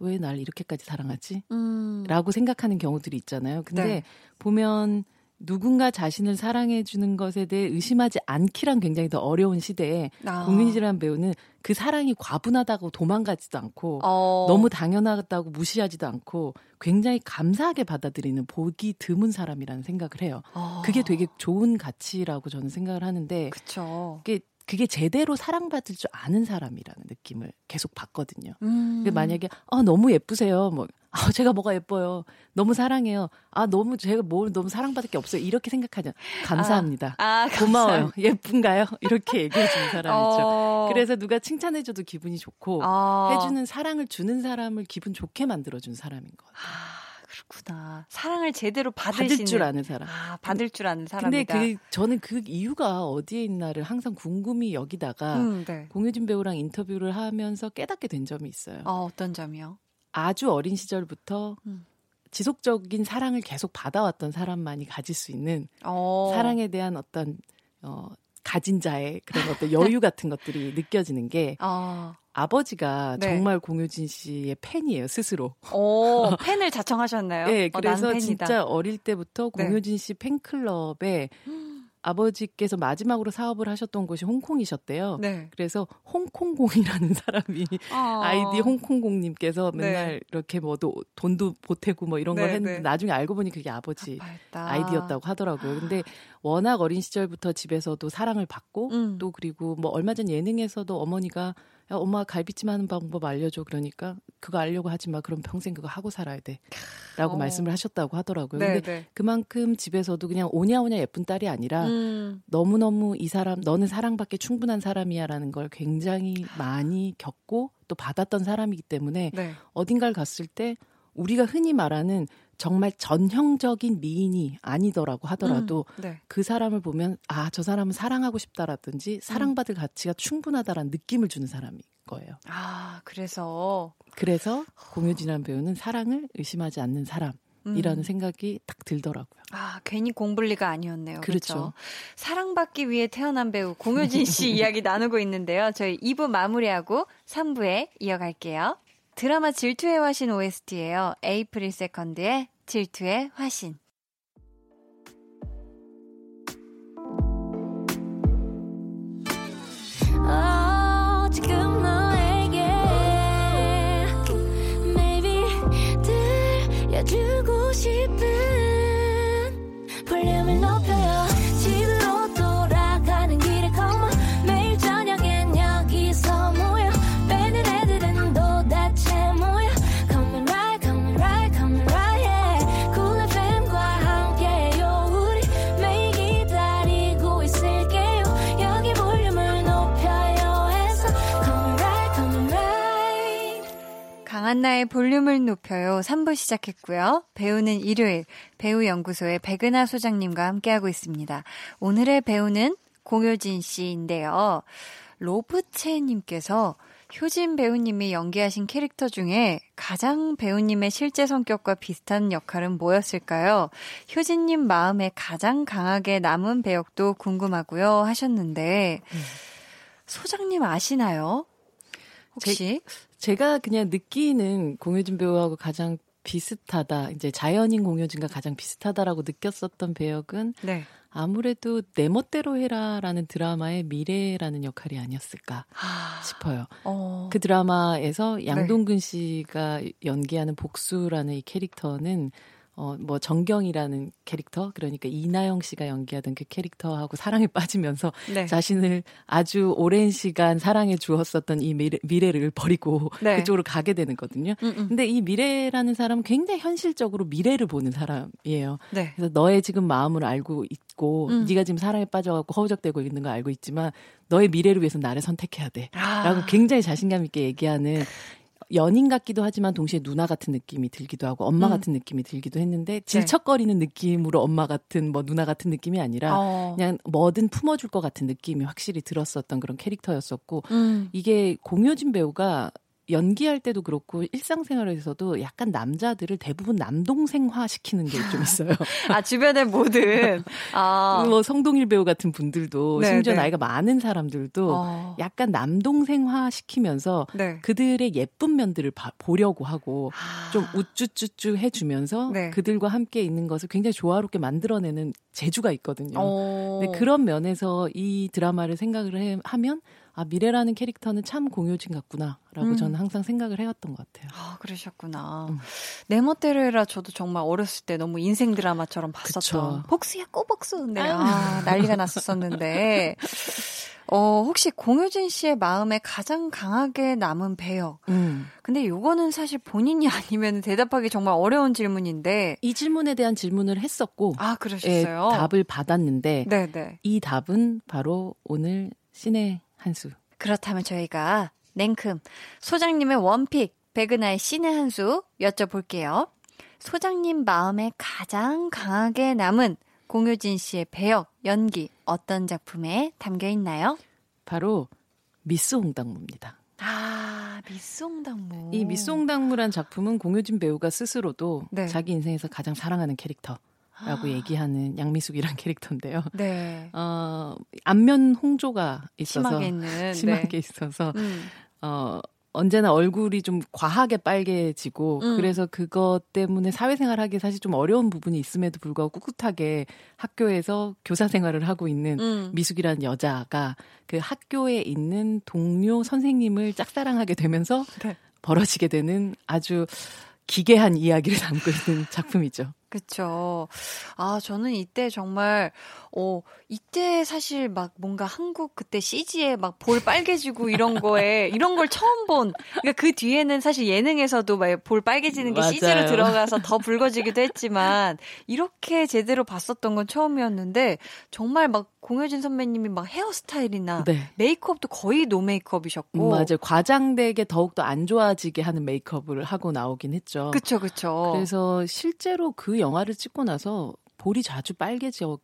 왜 날 이렇게까지 사랑하지? 음. 라고 생각하는 경우들이 있잖아요. 근데 네. 보면 누군가 자신을 사랑해 주는 것에 대해 의심하지 않기란 굉장히 더 어려운 시대에 아. 공민지라는 배우는 그 사랑이 과분하다고 도망가지도 않고 어. 너무 당연하다고 무시하지도 않고 굉장히 감사하게 받아들이는 보기 드문 사람이라는 생각을 해요. 어. 그게 되게 좋은 가치라고 저는 생각을 하는데 그쵸. 그게 그게 제대로 사랑받을 줄 아는 사람이라는 느낌을 계속 받거든요. 음. 근데 만약에 아 너무 예쁘세요. 뭐 아, 제가 뭐가 예뻐요. 너무 사랑해요. 아 너무 제가 뭘 너무 사랑받을 게 없어요. 이렇게 생각하면 감사합니다. 아, 고마워요. 예쁜가요? 이렇게 얘기해 주는 사람이죠. 어. 그래서 누가 칭찬해 줘도 기분이 좋고 아. 해주는 사랑을 주는 사람을 기분 좋게 만들어 준 사람인 것 같아요. 아, 그렇구나. 사랑을 제대로 받을, 받을 수줄 아는 사람. 아, 받을 줄 아는 근데 사람이다. 그 저는 그 이유가 어디에 있나를 항상 궁금히 여기다가 음, 네. 공효진 배우랑 인터뷰를 하면서 깨닫게 된 점이 있어요. 어, 어떤 점이요? 아주 어린 시절부터 음. 지속적인 사랑을 계속 받아왔던 사람만이 가질 수 있는 어. 사랑에 대한 어떤 어 가진 자의 그런 어떤 여유 같은 것들이 느껴지는 게 어. 아버지가 네. 정말 공효진 씨의 팬이에요 스스로. 오, 팬을 자청하셨나요? 네, 어, 난 그래서 팬이다. 진짜 어릴 때부터 네. 공효진 씨 팬클럽에 아버지께서 마지막으로 사업을 하셨던 곳이 홍콩이셨대요. 네. 그래서 홍콩공이라는 사람이 어. 아이디 홍콩공님께서 네. 맨날 이렇게 뭐 도, 돈도 보태고 뭐 이런 걸 네, 했는데 네. 나중에 알고 보니 그게 아버지 아빠였다. 아이디였다고 하더라고요. 근데 워낙 어린 시절부터 집에서도 사랑을 받고 음. 또 그리고 뭐 얼마 전 예능에서도 어머니가 야, 엄마 갈비찜 하는 방법 알려줘 그러니까 그거 알려고 하지 마 그럼 평생 그거 하고 살아야 돼 라고 어. 말씀을 하셨다고 하더라고요. 네, 근데 네. 그만큼 집에서도 그냥 오냐오냐 예쁜 딸이 아니라 음. 너무너무 이 사람 너는 사랑받기 충분한 사람이야 라는 걸 굉장히 많이 겪고 또 받았던 사람이기 때문에 네. 어딘가를 갔을 때 우리가 흔히 말하는 정말 전형적인 미인이 아니더라고 하더라도 음. 네. 그 사람을 보면 아 저 사람은 사랑하고 싶다라든지 사랑받을 가치가 충분하다라는 느낌을 주는 사람인 거예요. 아, 그래서 그래서 공효진이라는 배우는 사랑을 의심하지 않는 사람 이라는 음. 생각이 딱 들더라고요. 아, 괜히 공불리가 아니었네요. 그렇죠. 그렇죠. 사랑받기 위해 태어난 배우 공효진 씨 이야기 나누고 있는데요. 저희 2부 마무리하고 3부에 이어갈게요. 드라마 질투의 화신 OST예요. 에이프릴 세컨드의 질투의 화신. 들려주고 싶은 한나의 볼륨을 높여요. 3부 시작했고요. 배우는 일요일 배우연구소의 백은하 소장님과 함께하고 있습니다. 오늘의 배우는 공효진 씨인데요. 로브체님께서 효진 배우님이 연기하신 캐릭터 중에 가장 배우님의 실제 성격과 비슷한 역할은 뭐였을까요? 효진님 마음에 가장 강하게 남은 배역도 궁금하고요 하셨는데 소장님 아시나요? 혹시? 제 가 그냥 느끼는 공효진 배우하고 가장 비슷하다, 이제 자연인 공효진과 가장 비슷하다라고 느꼈었던 배역은 네. 아무래도 내 멋대로 해라라는 드라마의 미래라는 역할이 아니었을까 아, 싶어요. 어. 그 드라마에서 양동근 씨가 연기하는 복수라는 이 캐릭터는 어, 뭐, 정경이라는 캐릭터, 그러니까 이나영 씨가 연기하던 그 캐릭터하고 사랑에 빠지면서 네. 자신을 아주 오랜 시간 사랑해 주었었던 이 미래, 미래를 버리고 네. 그쪽으로 가게 되는 거거든요. 음, 음. 근데 이 미래라는 사람은 굉장히 현실적으로 미래를 보는 사람이에요. 네. 그래서 너의 지금 마음을 알고 있고 음. 네가 지금 사랑에 빠져갖고 허우적대고 있는 거 알고 있지만 너의 미래를 위해서 나를 선택해야 돼. 아. 라고 굉장히 자신감 있게 얘기하는 연인 같기도 하지만 동시에 누나 같은 느낌이 들기도 하고 엄마 음. 같은 느낌이 들기도 했는데 질척거리는 느낌으로 엄마 같은 뭐 누나 같은 느낌이 아니라 어. 그냥 뭐든 품어줄 것 같은 느낌이 확실히 들었었던 그런 캐릭터였었고 음. 이게 공효진 배우가 연기할 때도 그렇고 일상생활에서도 약간 남자들을 대부분 남동생화 시키는 게 좀 있어요. 아, 주변의 모든. 아. 뭐 성동일 배우 같은 분들도 네, 심지어 네. 나이가 많은 사람들도 어. 약간 남동생화 시키면서 네. 그들의 예쁜 면들을 봐- 보려고 하고 아. 좀 우쭈쭈쭈 해주면서 네. 그들과 함께 있는 것을 굉장히 조화롭게 만들어내는 재주가 있거든요. 어. 근데 그런 면에서 이 드라마를 생각을 해- 하면 아 미래라는 캐릭터는 참 공효진 같구나라고 음. 저는 항상 생각을 해왔던 것 같아요. 아, 그러셨구나. 음. 내 멋대로 해라 저도 정말 어렸을 때 너무 인생 드라마처럼 봤었던. 그쵸. 복수야, 꼬복수. 네. 아, 난리가 났었었는데. 어, 혹시 공효진 씨의 마음에 가장 강하게 남은 배역. 음. 근데 요거는 사실 본인이 아니면 대답하기 정말 어려운 질문인데. 이 질문에 대한 질문을 했었고 아, 예, 그러셨어요? 답을 받았는데 네네. 이 답은 바로 오늘 신의 한 수. 그렇다면 저희가 냉큼 소장님의 원픽 백은하의 신의 한 수 여쭤볼게요. 소장님 마음에 가장 강하게 남은 공효진 씨의 배역, 연기 어떤 작품에 담겨 있나요? 바로 미스 홍당무입니다. 아, 미송당무. 이 미스 홍당무란 작품은 공효진 배우가 스스로도 네. 자기 인생에서 가장 사랑하는 캐릭터. 라고 얘기하는 양미숙이란 캐릭터인데요. 네. 어, 안면 홍조가 있어서 심하게 있는. 심하게 네. 있어서 음. 어 언제나 얼굴이 좀 과하게 빨개지고 음. 그래서 그것 때문에 사회생활 하기 사실 좀 어려운 부분이 있음에도 불구하고 꿋꿋하게 학교에서 교사 생활을 하고 있는 음. 미숙이라는 여자가 그 학교에 있는 동료 선생님을 짝사랑하게 되면서 네. 벌어지게 되는 아주 기괴한 이야기를 담고 있는 작품이죠. 그쵸. 아, 저는 이때 정말, 어, 이때 사실 막 뭔가 한국 그때 CG에 막 볼 빨개지고 이런 거에, 이런 걸 처음 본, 그러니까 그 뒤에는 사실 예능에서도 막 볼 빨개지는 게 맞아요. CG로 들어가서 더 붉어지기도 했지만, 이렇게 제대로 봤었던 건 처음이었는데, 정말 막 공효진 선배님이 막 헤어스타일이나 네. 메이크업도 거의 no 메이크업이셨고. 맞아요. 과장되게 더욱더 안 좋아지게 하는 메이크업을 하고 나오긴 했죠. 그쵸, 그쵸. 그래서 실제로 그 영화를 찍고 나서 볼이 자주 빨개져.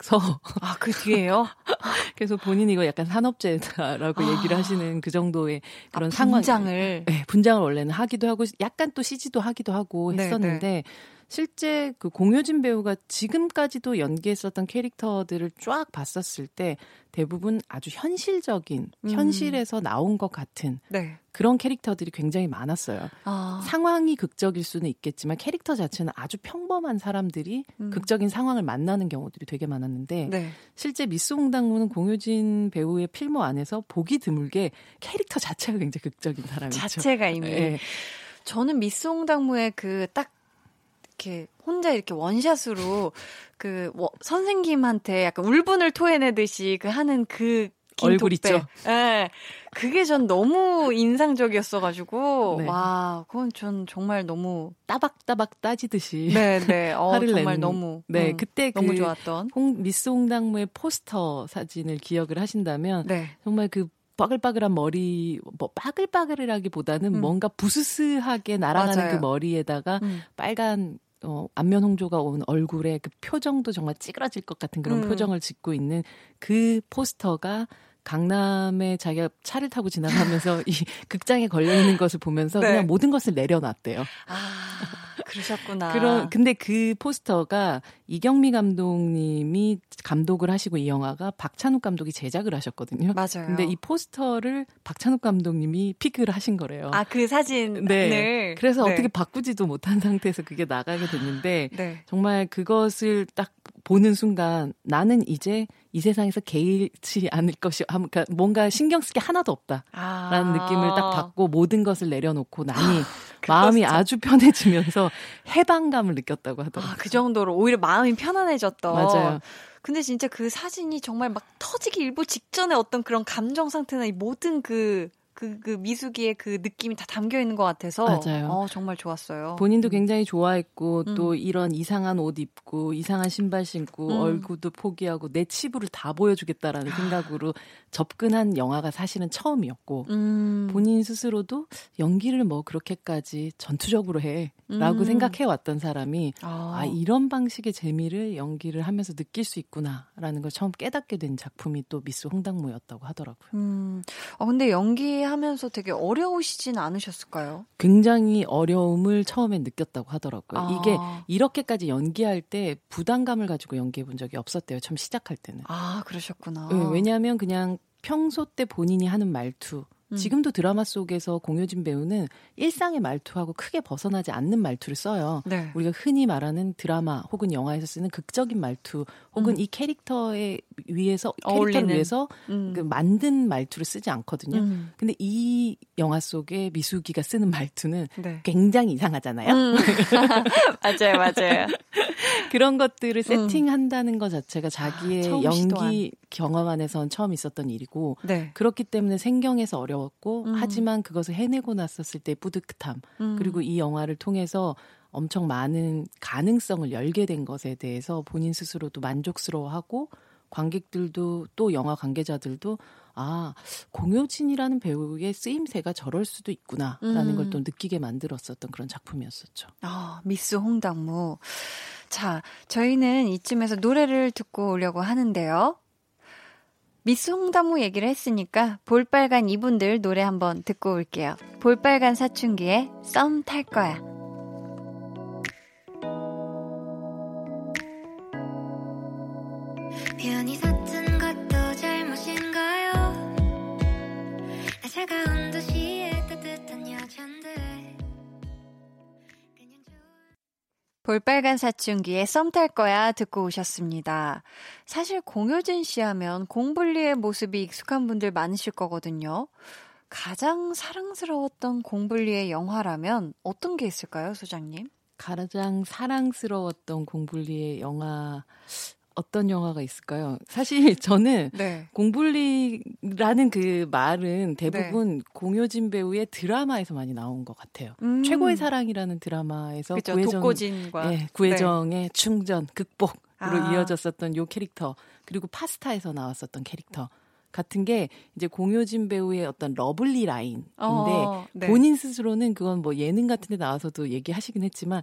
서 아, 그 뒤에요? 그래서 본인이 이거 약간 산업재해라고 아. 얘기를 하시는 그 정도의 그런 아, 상황 분장을. 네, 분장을 원래는 하기도 하고 약간 또 CG도 하기도 하고 네, 했었는데 실제 그 공효진 배우가 지금까지도 연기했었던 캐릭터들을 쫙 봤었을 때 대부분 아주 현실적인 음. 현실에서 나온 것 같은 네. 그런 캐릭터들이 굉장히 많았어요. 아. 상황이 극적일 수는 있겠지만 캐릭터 자체는 아주 평범한 사람들이 음. 극적인 상황을 만나는 경우들이 되게 많았는데 네. 실제 미스 홍당무는 공효진 배우의 필모 안에서 보기 드물게 캐릭터 자체가 굉장히 극적인 사람이죠. 자체가 이미. 예. 저는 미스 홍당무의 그딱 이렇게 혼자 이렇게 원샷으로 그 워- 선생님한테 약간 울분을 토해내듯이 그 하는 그긴 얼굴 독배. 있죠? 예. 그게 전 너무 인상적이었어가지고 네. 와 그건 전 정말 너무 따박따박 따지듯이 네네 어 화를 정말 내는 너무 네 음, 그때 너무 그 좋았던 홍, 미스 홍당무의 포스터 사진을 기억을 하신다면 네 정말 그 빠글빠글한 머리 뭐 빠글빠글이라기보다는 음. 뭔가 부스스하게 날아가는 맞아요. 그 머리에다가 음. 빨간 어, 안면 홍조가 온 얼굴에 그 표정도 정말 찌그러질 것 같은 그런 음. 표정을 짓고 있는 그 포스터가 강남에 자기가 차를 타고 지나가면서 이 극장에 걸려 있는 것을 보면서 네. 그냥 모든 것을 내려놨대요. 아 그러셨구나 그런 근데 그 포스터가 이경미 감독님이 감독을 하시고 이 영화가 박찬욱 감독이 제작을 하셨거든요. 맞아요 근데 이 포스터를 박찬욱 감독님이 픽을 하신 거래요. 아 그 사진을 네. 그래서 네. 어떻게 바꾸지도 못한 상태에서 그게 나가게 됐는데 네. 정말 그것을 딱 보는 순간 나는 이제 이 세상에서 개의치 않을 것이 그러니까 뭔가 신경 쓸 게 하나도 없다라는 아. 느낌을 딱 받고 모든 것을 내려놓고 나니 그 마음이. 아주 편해지면서 해방감을 느꼈다고 하더라고요. 아, 그 정도로 오히려 마음이 편안해졌던. 맞아요. 근데 진짜 그 사진이 정말 막 터지기 일보 직전에 어떤 그런 감정 상태나 이 모든 그, 그, 그 미숙이의 그 느낌이 다 담겨 있는 것 같아서. 맞아요. 어, 정말 좋았어요. 본인도 음. 굉장히 좋아했고 음. 또 이런 이상한 옷 입고 이상한 신발 신고 음. 얼굴도 포기하고 내 치부를 다 보여주겠다라는 생각으로 접근한 영화가 사실은 처음이었고 음. 본인 스스로도 연기를 뭐 그렇게까지 전투적으로 해라고 음. 생각해 왔던 사람이 아, 아 이런 방식의 재미를 연기를 하면서 느낄 수 있구나라는 걸 처음 깨닫게 된 작품이 또 미스 홍당무였다고 하더라고요. 음. 어, 근데 연기 하면서 되게 어려우시진 않으셨을까요? 굉장히 어려움을 처음에 느꼈다고 하더라고요. 아. 이게 이렇게까지 연기할 때 부담감을 가지고 연기해 본 적이 없었대요. 처음 시작할 때는. 아, 그러셨구나. 네, 왜냐하면 그냥 평소 때 본인이 하는 말투, 음. 지금도 드라마 속에서 공효진 배우는 일상의 말투하고 크게 벗어나지 않는 말투를 써요. 네. 우리가 흔히 말하는 드라마 혹은 영화에서 쓰는 극적인 말투 혹은 음. 이 캐릭터에 위해서 캐릭터를. 위해서 음. 그 만든 말투를 쓰지 않거든요. 음. 근데 이 영화 속에 미숙이가 쓰는 말투는 네. 굉장히 이상하잖아요. 음. 맞아요, 맞아요. 그런 것들을 세팅한다는 것 자체가 자기의 음. 아, 처음 연기 시도한. 경험 안에선 처음 있었던 일이고 네. 그렇기 때문에 생경해서 어려웠고 음. 하지만 그것을 해내고 났었을 때 뿌듯함 음. 그리고 이 영화를 통해서 엄청 많은 가능성을 열게 된 것에 대해서 본인 스스로도 만족스러워하고 관객들도 또 영화 관계자들도 아 공효진이라는 배우의 쓰임새가 저럴 수도 있구나라는 음. 걸또 느끼게 만들었었던 그런 작품이었었죠. 아, 미스 홍당무. 자, 저희는 이쯤에서 노래를 듣고 오려고 하는데요. 미스 홍당무 얘기를 했으니까 볼빨간 이분들 노래 한번 듣고 올게요. 볼빨간 사춘기에 썸 탈 거야. 우연히 샀던 것도 잘못인가요? 나 차가운 도시의 따뜻한 여잔데 볼빨간 사춘기에 썸 탈 거야 듣고 오셨습니다. 사실 공효진 씨 하면 공불리의 모습이 익숙한 분들 많으실 거거든요. 가장 사랑스러웠던 공불리의 영화라면 어떤 게 있을까요, 소장님? 가장 사랑스러웠던 공블리의 영화 어떤 영화가 있을까요? 사실 저는 네. 공블리라는 그 말은 대부분 네. 공효진 배우의 드라마에서 많이 나온 것 같아요. 음. 최고의 사랑이라는 드라마에서 그쵸, 구애정, 독고진과 예, 구애정의 충전 극복으로 아. 이어졌었던 요 캐릭터 그리고 파스타에서 나왔었던 캐릭터 같은 게 이제 공효진 배우의 어떤 lovely 라인인데 어, 네. 본인 스스로는 그건 뭐 예능 같은 데 나와서도 얘기하시긴 했지만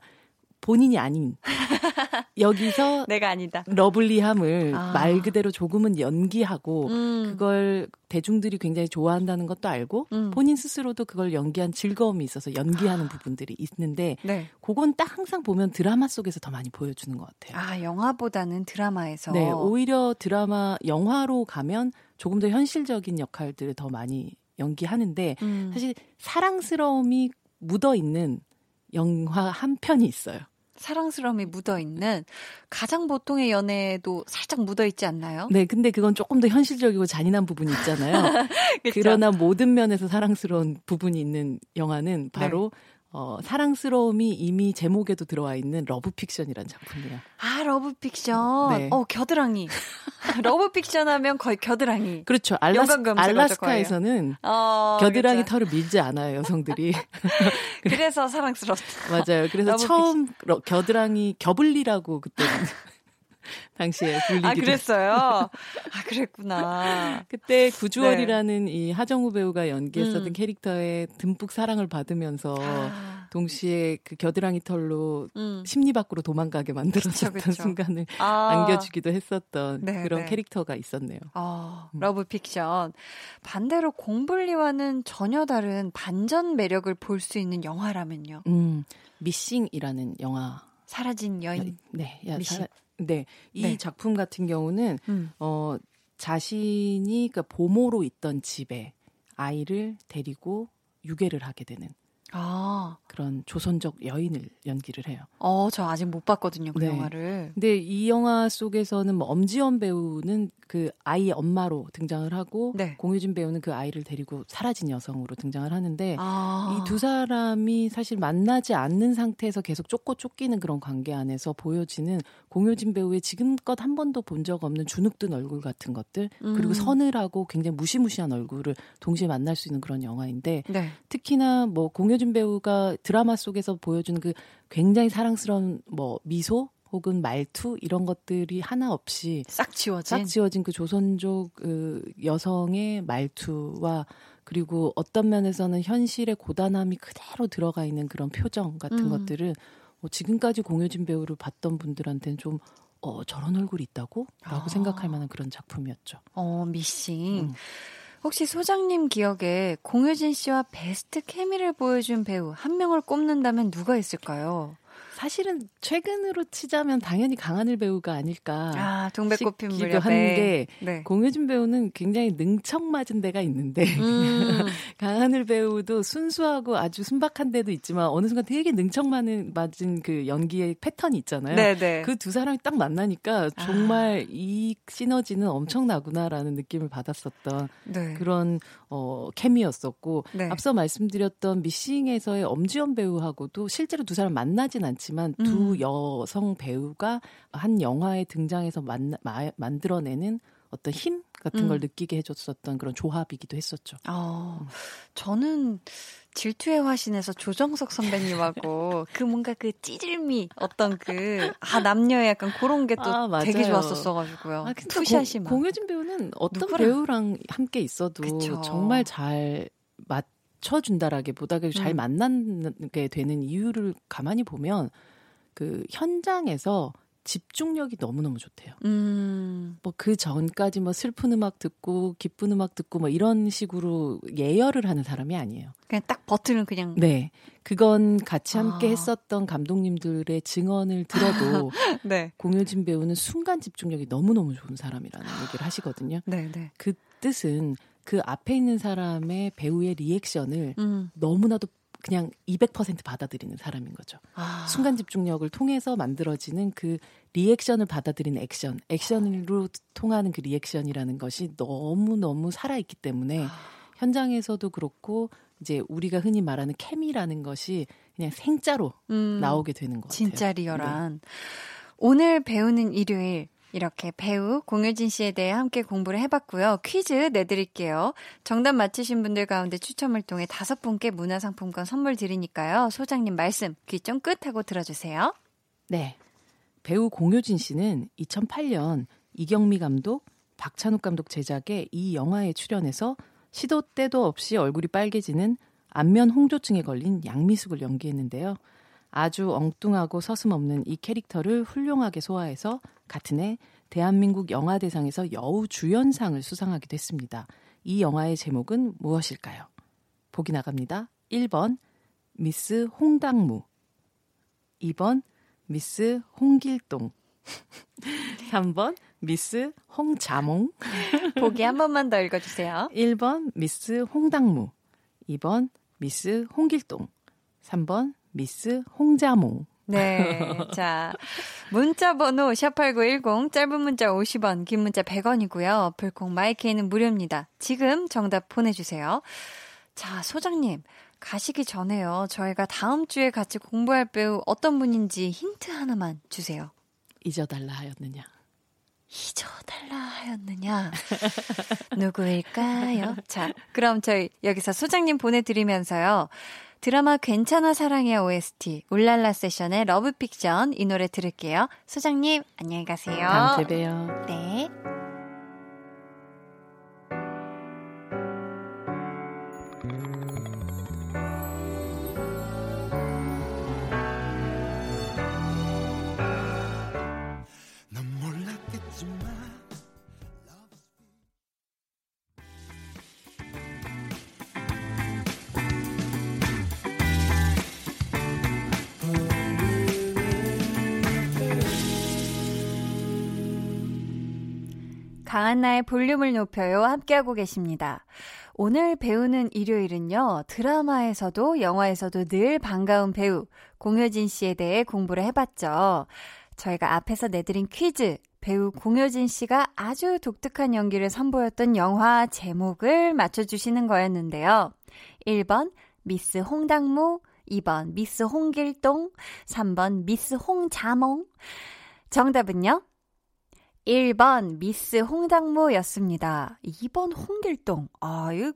본인이 아닌 여기서 내가 아니다. 러블리함을 아. 말 그대로 조금은 연기하고 음. 그걸 대중들이 굉장히 좋아한다는 것도 알고 음. 본인 스스로도 그걸 연기한 즐거움이 있어서 연기하는 부분들이 있는데 네. 그건 딱 항상 보면 드라마 속에서 더 많이 보여주는 것 같아요. 아, 영화보다는 드라마에서. 네, 오히려 드라마 영화로 가면 조금 더 현실적인 역할들을 더 많이 연기하는데 음. 사실 사랑스러움이 묻어 있는 영화 한 편이 있어요. 사랑스러움이 묻어 있는 가장 보통의 연애에도 살짝 묻어 있지 않나요? 네, 근데 그건 조금 더 현실적이고 잔인한 부분이 있잖아요. 그러나 모든 면에서 사랑스러운 부분이 있는 영화는 바로 어, 사랑스러움이 이미 제목에도 들어와 있는 러브 픽션이라는 작품이에요. 아, 러브 픽션. 네. 어, 겨드랑이. 러브 픽션 하면 거의 겨드랑이. 그렇죠. 알라스, 알라스카에서는 어, 겨드랑이 그쵸. 털을 밀지 않아요, 여성들이. 그래서 사랑스럽다. 맞아요. 그래서 처음 러- 겨드랑이 겨블리라고 그때 당시에 불리기도 아, 그랬어요? 아, 그랬구나. 그때 구주월이라는 이 하정우 배우가 연기했었던 음. 캐릭터에 듬뿍 사랑을 받으면서 아, 동시에 그 겨드랑이 털로 음. 심리 밖으로 도망가게 만들었었던 그쵸, 그쵸. 순간을 아, 안겨주기도 했었던 네, 그런 네. 캐릭터가 있었네요. 어, 음. 러브 픽션. 반대로 공블리와는 전혀 다른 반전 매력을 볼 수 있는 영화라면요. 음, 미씽이라는 영화. 사라진 여인. 네, 야, 미씽. 사- 네, 이 네. 작품 같은 경우는 음. 어, 자신이 그 보모로 있던 집에 아이를 데리고 유괴를 하게 되는 아, 그런 조선족 여인을 연기를 해요. 어, 저 아직 못 봤거든요, 그 네. 영화를. 근데 이 영화 속에서는 뭐 엄지원 배우는 그 아이의 엄마로 등장을 하고 네. 공효진 배우는 그 아이를 데리고 사라진 여성으로 등장을 하는데 아, 이 두 사람이 사실 만나지 않는 상태에서 계속 쫓고 쫓기는 그런 관계 안에서 보여지는 공효진 배우의 지금껏 한 번도 본 적 없는 주눅든 얼굴 같은 것들 그리고 음. 서늘하고 굉장히 무시무시한 얼굴을 동시에 만날 수 있는 그런 영화인데 네. 특히나 뭐 공 효진 배우가 드라마 속에서 보여주는 그 굉장히 사랑스러운 뭐 미소 혹은 말투 이런 것들이 하나 없이 싹 지워진. 싹 지워진 그 조선족 그 여성의 말투와 그리고 어떤 면에서는 현실의 고단함이 그대로 들어가 있는 그런 표정 같은 음. 것들은 어, 지금까지 공효진 배우를 봤던 분들한테는 좀 어, 저런 얼굴이 있다고? 라고 아. 생각할 만한 그런 작품이었죠. 어, 미싱. 음. 혹시 소장님 기억에 공효진 씨와 베스트 케미를 보여준 배우 한 명을 꼽는다면 누가 있을까요? 사실은 최근으로 치자면 당연히 강하늘 배우가 아닐까 아, 동백꽃핀 싶기도 무렵에. 한데 네. 공효진 배우는 굉장히 능청맞은 데가 있는데 음, 강하늘 배우도 순수하고 아주 순박한 데도 있지만 어느 순간 되게 능청맞은 맞은 그 연기의 패턴이 있잖아요. 네네. 그두 사람이 딱 만나니까 아. 정말 이 시너지는 엄청나구나라는 느낌을 받았었던 네. 그런 어 케미였었고 네. 앞서 말씀드렸던 미싱에서의 엄지원 배우하고도 실제로 두 사람 만나진 않지 만 두 음. 여성 배우가 한 영화에 등장해서 만나, 마, 만들어내는 어떤 힘 같은 음. 걸 느끼게 해줬었던 그런 조합이기도 했었죠. 어, 저는 질투의 화신에서 조정석 선배님하고 그 뭔가 그 찌질미 어떤 그, 아, 남녀의 약간 그런 게또 아. 되게 좋았었어가지고요. 아, 투샷이 공, 막. 공효진 배우는 어떤 누구랑- 배우랑 함께 있어도 그쵸. 정말 잘 맞 춰준다라기보다 그잘 음. 만나게 되는 이유를 가만히 보면 그 현장에서 집중력이 너무너무 좋대요. 음, 뭐그 전까지 뭐 슬픈 음악 듣고 기쁜 음악 듣고 뭐 이런 식으로 예열을 하는 사람이 아니에요. 그냥 딱 버튼을 그냥. 네. 그건 같이 함께 아. 했었던 감독님들의 증언을 들어도 네. 공효진 배우는 순간 집중력이 너무너무 좋은 사람이라는 얘기를 하시거든요. 네, 네. 그 뜻은 그 앞에 있는 사람의 배우의 리액션을 음, 너무나도 그냥 200% 받아들이는 사람인 거죠. 아. 순간 집중력을 통해서 만들어지는 그 리액션을 받아들이는 액션, 액션으로 통하는 그 리액션이라는 것이 너무너무 살아있기 때문에 아. 현장에서도 그렇고 이제 우리가 흔히 말하는 케미라는 것이 그냥 생짜로 음, 나오게 되는 것 같아요. 진짜 리얼한. 오늘 배우는 일요일. 이렇게 배우 공효진 씨에 대해 함께 공부를 해봤고요. 퀴즈 내드릴게요. 정답 맞히신 분들 가운데 추첨을 통해 다섯 분께 문화상품권 선물 드리니까요. 소장님 말씀 귀 좀 끝하고 들어주세요. 네. 배우 공효진 씨는 2008년 이경미 감독, 박찬욱 감독 제작의 이 영화에 출연해서 시도 때도 없이 얼굴이 빨개지는 안면 홍조증에 걸린 양미숙을 연기했는데요. 아주 엉뚱하고 서슴없는 이 캐릭터를 훌륭하게 소화해서 같은 해 대한민국 영화대상에서 여우 주연상을 수상하기도 했습니다. 이 영화의 제목은 무엇일까요? 보기 나갑니다. 1번 미스 홍당무 2번 미스 홍길동 3번 미스 홍자몽 보기 한 번만 더 읽어주세요. 1번 미스 홍당무 2번 미스 홍길동 3번 미스 홍자몽 네. 자, 문자 번호 샵8910 짧은 문자 50원, 긴 문자 100원이고요. 불콩 마이케이는 무료입니다. 지금 정답 보내 주세요. 자, 소장님. 가시기 전에요. 저희가 다음 주에 같이 공부할 배우 어떤 분인지 힌트 하나만 주세요. 잊어달라 하였느냐 잊어달라 하였느냐? 누구일까요? 자, 그럼 저희 여기서 소장님 보내드리면서요. 드라마 괜찮아 사랑해 OST 울랄라 세션의 러브픽션 이 노래 들을게요. 소장님 안녕히 가세요. 다음 주에 봬요 네. 강한나의 볼륨을 높여요. 함께하고 계십니다. 오늘 배우는 일요일은요, 드라마에서도 영화에서도 늘 반가운 배우, 공효진 씨에 대해 공부를 해봤죠. 저희가 앞에서 내드린 퀴즈, 배우 공효진 씨가 아주 독특한 연기를 선보였던 영화 제목을 맞춰주시는 거였는데요. 1번, 미스 홍당무, 2번, 미스 홍길동, 3번, 미스 홍자몽. 정답은요? 1번 미스 홍당무였습니다. 2번 홍길동. 아, 이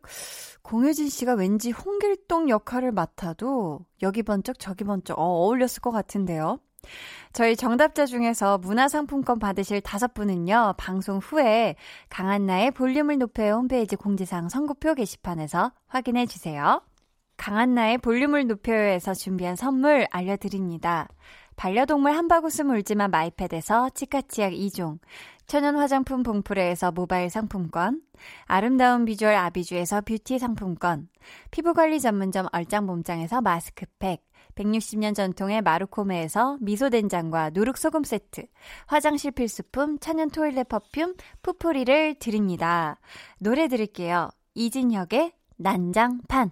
공효진 씨가 왠지 홍길동 역할을 맡아도 여기 번쩍 저기 번쩍 어, 어울렸을 것 같은데요. 저희 정답자 중에서 문화상품권 받으실 다섯 분은요, 방송 후에 강한나의 볼륨을 높여요 홈페이지 공지사항 선고표 게시판에서 확인해 주세요. 강한나의 볼륨을 높여요에서 준비한 선물 알려드립니다. 반려동물 한바구스 물지만 마이패드에서 치카치약 2종, 천연 화장품 봉프레에서 모바일 상품권, 아름다운 비주얼 아비주에서 뷰티 상품권, 피부관리 전문점 얼짱몸짱에서 마스크팩, 160년 전통의 마루코메에서 미소된장과 누룩소금 세트, 화장실 필수품 천연 toilet perfume 푸푸리를 드립니다. 노래 들을게요. 이진혁의 난장판.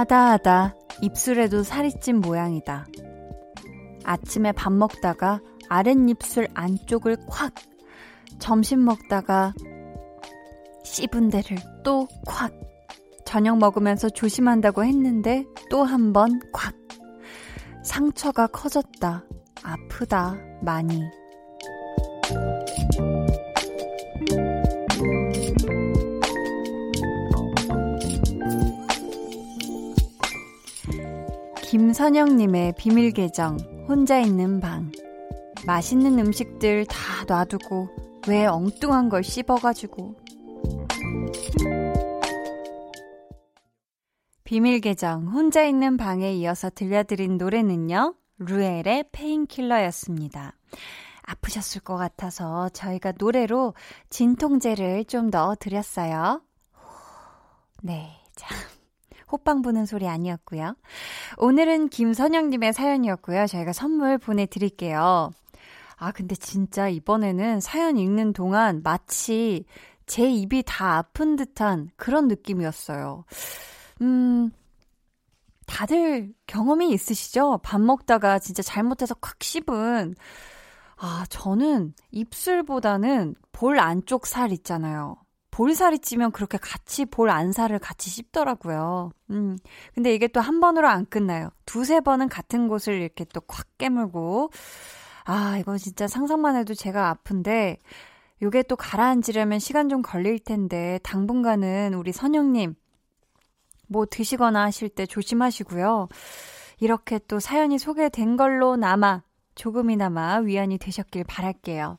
하다 하다 입술에도 살이 찐 모양이다. 아침에 밥 먹다가 아랫입술 안쪽을 콱. 점심 먹다가 씹은 데를 또 콱. 저녁 먹으면서 조심한다고 했는데 또 한 번 콱. 상처가 커졌다. 아프다. 많이. 김선영님의 비밀 계정, 혼자 있는 방. 맛있는 음식들 다 놔두고 왜 엉뚱한 걸 씹어가지고. 비밀 계정 혼자 있는 방에 이어서 들려드린 노래는요. 루엘의 페인킬러였습니다. 아프셨을 것 같아서 저희가 노래로 진통제를 좀 넣어드렸어요. 네, 참. 호빵 부는 소리 아니었고요. 오늘은 김선영님의 사연이었고요. 저희가 선물 보내드릴게요. 아, 근데 진짜 이번에는 사연 읽는 동안 마치 제 입이 다 아픈 듯한 그런 느낌이었어요. 음, 다들 경험이 있으시죠? 밥 먹다가 진짜 잘못해서 콱 씹은, 아, 저는 입술보다는 볼 안쪽 살 있잖아요. 볼살이 찌면 그렇게 같이 볼 안살을 같이 씹더라고요. 음. 근데 이게 또 한 번으로 안 끝나요. 두세 번은 같은 곳을 이렇게 또 콱 깨물고. 아, 이거 진짜 상상만 해도 제가 아픈데, 요게 또 가라앉으려면 시간 좀 걸릴 텐데, 당분간은 우리 선영님, 뭐 드시거나 하실 때 조심하시고요. 이렇게 또 사연이 소개된 걸로 남아 조금이나마 위안이 되셨길 바랄게요.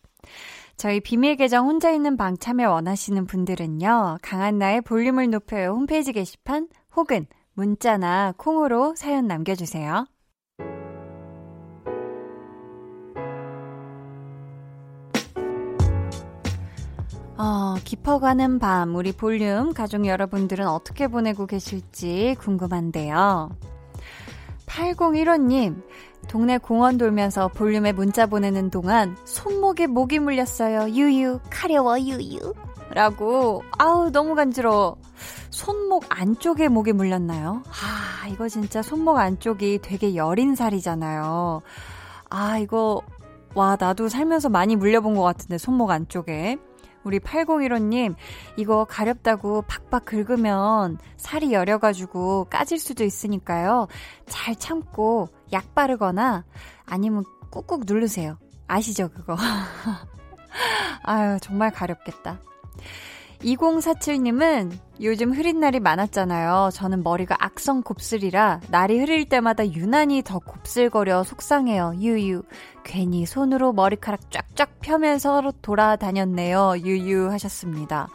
저희 비밀 계정 혼자 있는 방 참여 원하시는 분들은요. 강한나의 볼륨을 높여요 홈페이지 게시판 혹은 문자나 콩으로 사연 남겨주세요. 어, 깊어가는 밤, 우리 볼륨 가족 여러분들은 어떻게 보내고 계실지 궁금한데요. 8015님, 동네 공원 돌면서 볼륨에 문자 보내는 동안 손목에 목이 물렸어요. 유유, 가려워, 유유. 라고, 아우, 너무 간지러워. 손목 안쪽에 목이 물렸나요? 아, 이거 진짜 손목 안쪽이 되게 여린 살이잖아요. 아, 이거, 와, 나도 살면서 많이 물려본 것 같은데, 손목 안쪽에. 우리 8015님, 이거 가렵다고 박박 긁으면 살이 여려가지고 까질 수도 있으니까요. 잘 참고 약 바르거나 아니면 꾹꾹 누르세요. 아시죠, 그거? 아유, 정말 가렵겠다. 2047님은 요즘 흐린 날이 많았잖아요. 저는 머리가 악성 곱슬이라 날이 흐릴 때마다 유난히 더 곱슬거려 속상해요. 유유. 괜히 손으로 머리카락 쫙쫙 펴면서 돌아다녔네요. 유유 하셨습니다.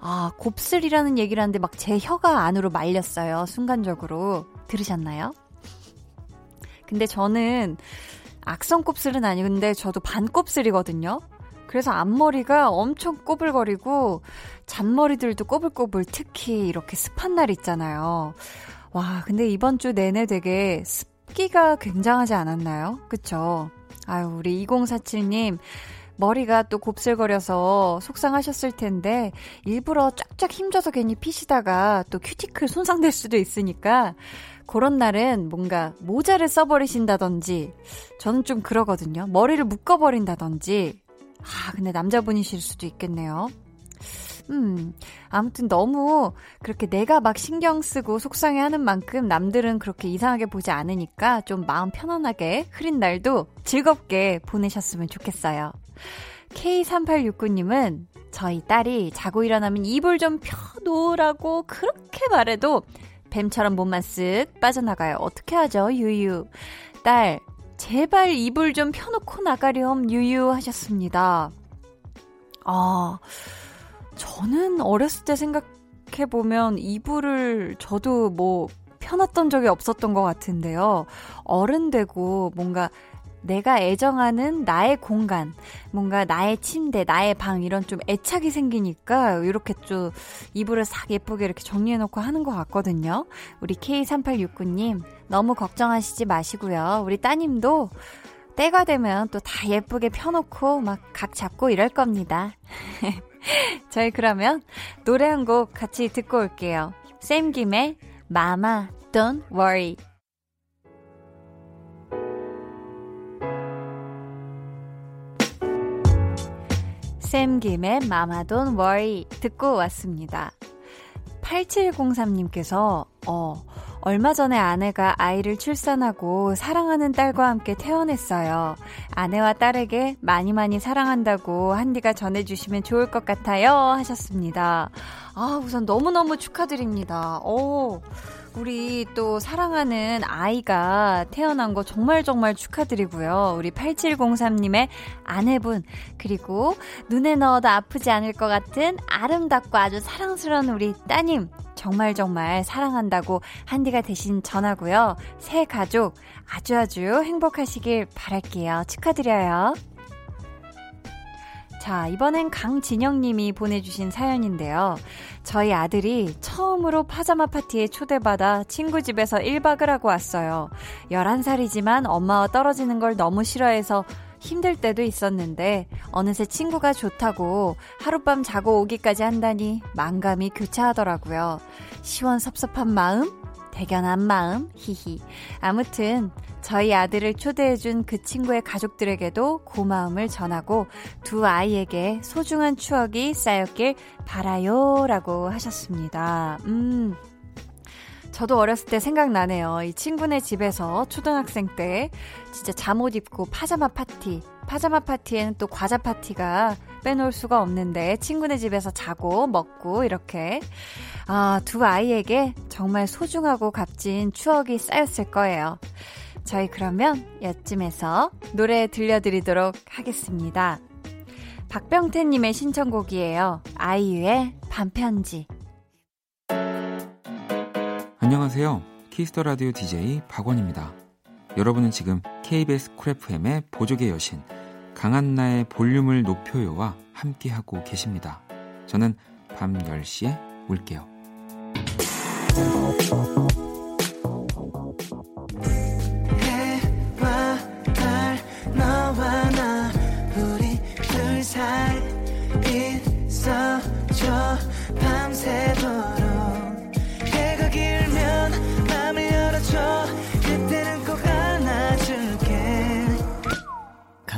아, 곱슬이라는 얘기를 하는데 막 제 혀가 안으로 말렸어요. 순간적으로. 들으셨나요? 근데 저는 악성 곱슬은 아니근데 저도 반 곱슬이거든요. 그래서 앞머리가 엄청 꼬불거리고 잔머리들도 꼬불꼬불 특히 이렇게 습한 날 있잖아요. 와, 근데 이번 주 내내 되게 습기가 굉장하지 않았나요? 그쵸? 아유, 우리 2047님. 머리가 또 곱슬거려서 속상하셨을 텐데 일부러 쫙쫙 힘줘서 괜히 피시다가 또 큐티클 손상될 수도 있으니까 그런 날은 뭔가 모자를 써버리신다든지 저는 좀 그러거든요. 머리를 묶어버린다든지 아, 근데 남자분이실 수도 있겠네요. 음, 아무튼 너무 그렇게 내가 막 신경 쓰고 속상해 하는 만큼 남들은 그렇게 이상하게 보지 않으니까 좀 마음 편안하게 흐린 날도 즐겁게 보내셨으면 좋겠어요. K3869님은 저희 딸이 자고 일어나면 이불 좀 펴놓으라고 그렇게 말해도 뱀처럼 몸만 쓱 빠져나가요. 어떻게 하죠, 유유? 딸, 제발 이불 좀 펴놓고 나가렴 유유 하셨습니다. 아, 저는 어렸을 때 생각해보면 이불을 저도 뭐 펴놨던 적이 없었던 것 같은데요. 어른 되고 뭔가 내가 애정하는 나의 공간, 뭔가 나의 침대, 나의 방 이런 좀 애착이 생기니까 이렇게 좀 이불을 싹 예쁘게 이렇게 정리해놓고 하는 것 같거든요. 우리 K3869님 너무 걱정하시지 마시고요. 우리 따님도 때가 되면 또 다 예쁘게 펴놓고 막 각 잡고 이럴 겁니다. 저희 그러면 노래 한 곡 같이 듣고 올게요. 샘 김의 마마 Don't Worry. 샘 김의 마마 Don't Worry 듣고 왔습니다. 8703님께서 어 얼마 전에 아내가 아이를 출산하고 사랑하는 딸과 함께 태어냈어요. 아내와 딸에게 많이 많이 사랑한다고 한디가 전해주시면 좋을 것 같아요. 하셨습니다. 아, 우선 너무너무 축하드립니다. 오, 우리 또 사랑하는 아이가 태어난 거 정말 정말 축하드리고요. 우리 8703님의 아내분, 그리고 눈에 넣어도 아프지 않을 것 같은 아름답고 아주 사랑스러운 우리 따님, 정말 정말 사랑한다고 한디가 대신 전하고요. 새 가족 아주 아주 행복하시길 바랄게요. 축하드려요. 자, 이번엔 강진영님이 보내주신 사연인데요. 저희 아들이 처음으로 파자마 파티에 초대받아 친구 집에서 1박을 하고 왔어요. 11살이지만 엄마와 떨어지는 걸 너무 싫어해서 힘들 때도 있었는데 어느새 친구가 좋다고 하룻밤 자고 오기까지 한다니 만감이 교차하더라고요. 시원섭섭한 마음, 대견한 마음, 히히. 아무튼 저희 아들을 초대해준 그 친구의 가족들에게도 고마움을 전하고 두 아이에게 소중한 추억이 쌓였길 바라요. 라고 하셨습니다. 음. 저도 어렸을 때 생각나네요. 이 친구네 집에서 초등학생 때 진짜 잠옷 입고 파자마 파티. 파자마 파티에는 또 과자 파티가 빼놓을 수가 없는데 친구네 집에서 자고 먹고 이렇게 아, 두 아이에게 정말 소중하고 값진 추억이 쌓였을 거예요. 저희 그러면 여쯤에서 노래 들려드리도록 하겠습니다. 박병태님의 신청곡이에요. 아이유의 반편지. 안녕하세요. 키스 더 라디오 DJ 박원입니다. 여러분은 지금 KBS 쿨FM의 보조개 여신 강한나의 볼륨을 높여요와 함께하고 계십니다. 저는 밤 10시에 올게요.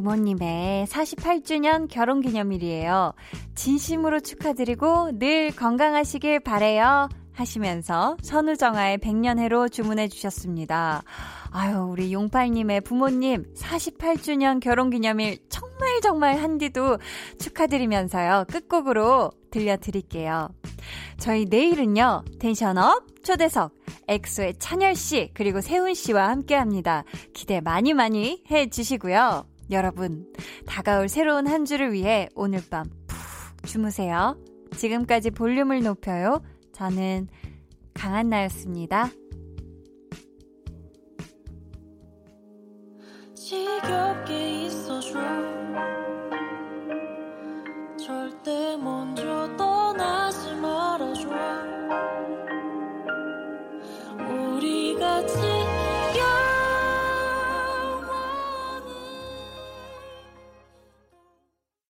부모님의 48주년 결혼 기념일이에요. 진심으로 축하드리고 늘 건강하시길 바래요. 하시면서 선우정아의 백년해로 주문해 주셨습니다. 아유, 우리 용팔님의 부모님 48주년 결혼 기념일 정말 정말 한디도 축하드리면서요. 끝곡으로 들려드릴게요. 저희 내일은요, 텐션업 초대석, 엑소의 찬열씨, 그리고 세훈씨와 함께 합니다. 기대 많이 많이 해 주시고요. 여러분, 다가올 새로운 한 주를 위해 오늘 밤 푹 주무세요. 지금까지 볼륨을 높여요. 저는 강한나였습니다. 지겹게 있어줘 절대 먼저 떠나지 말아줘 우리 같이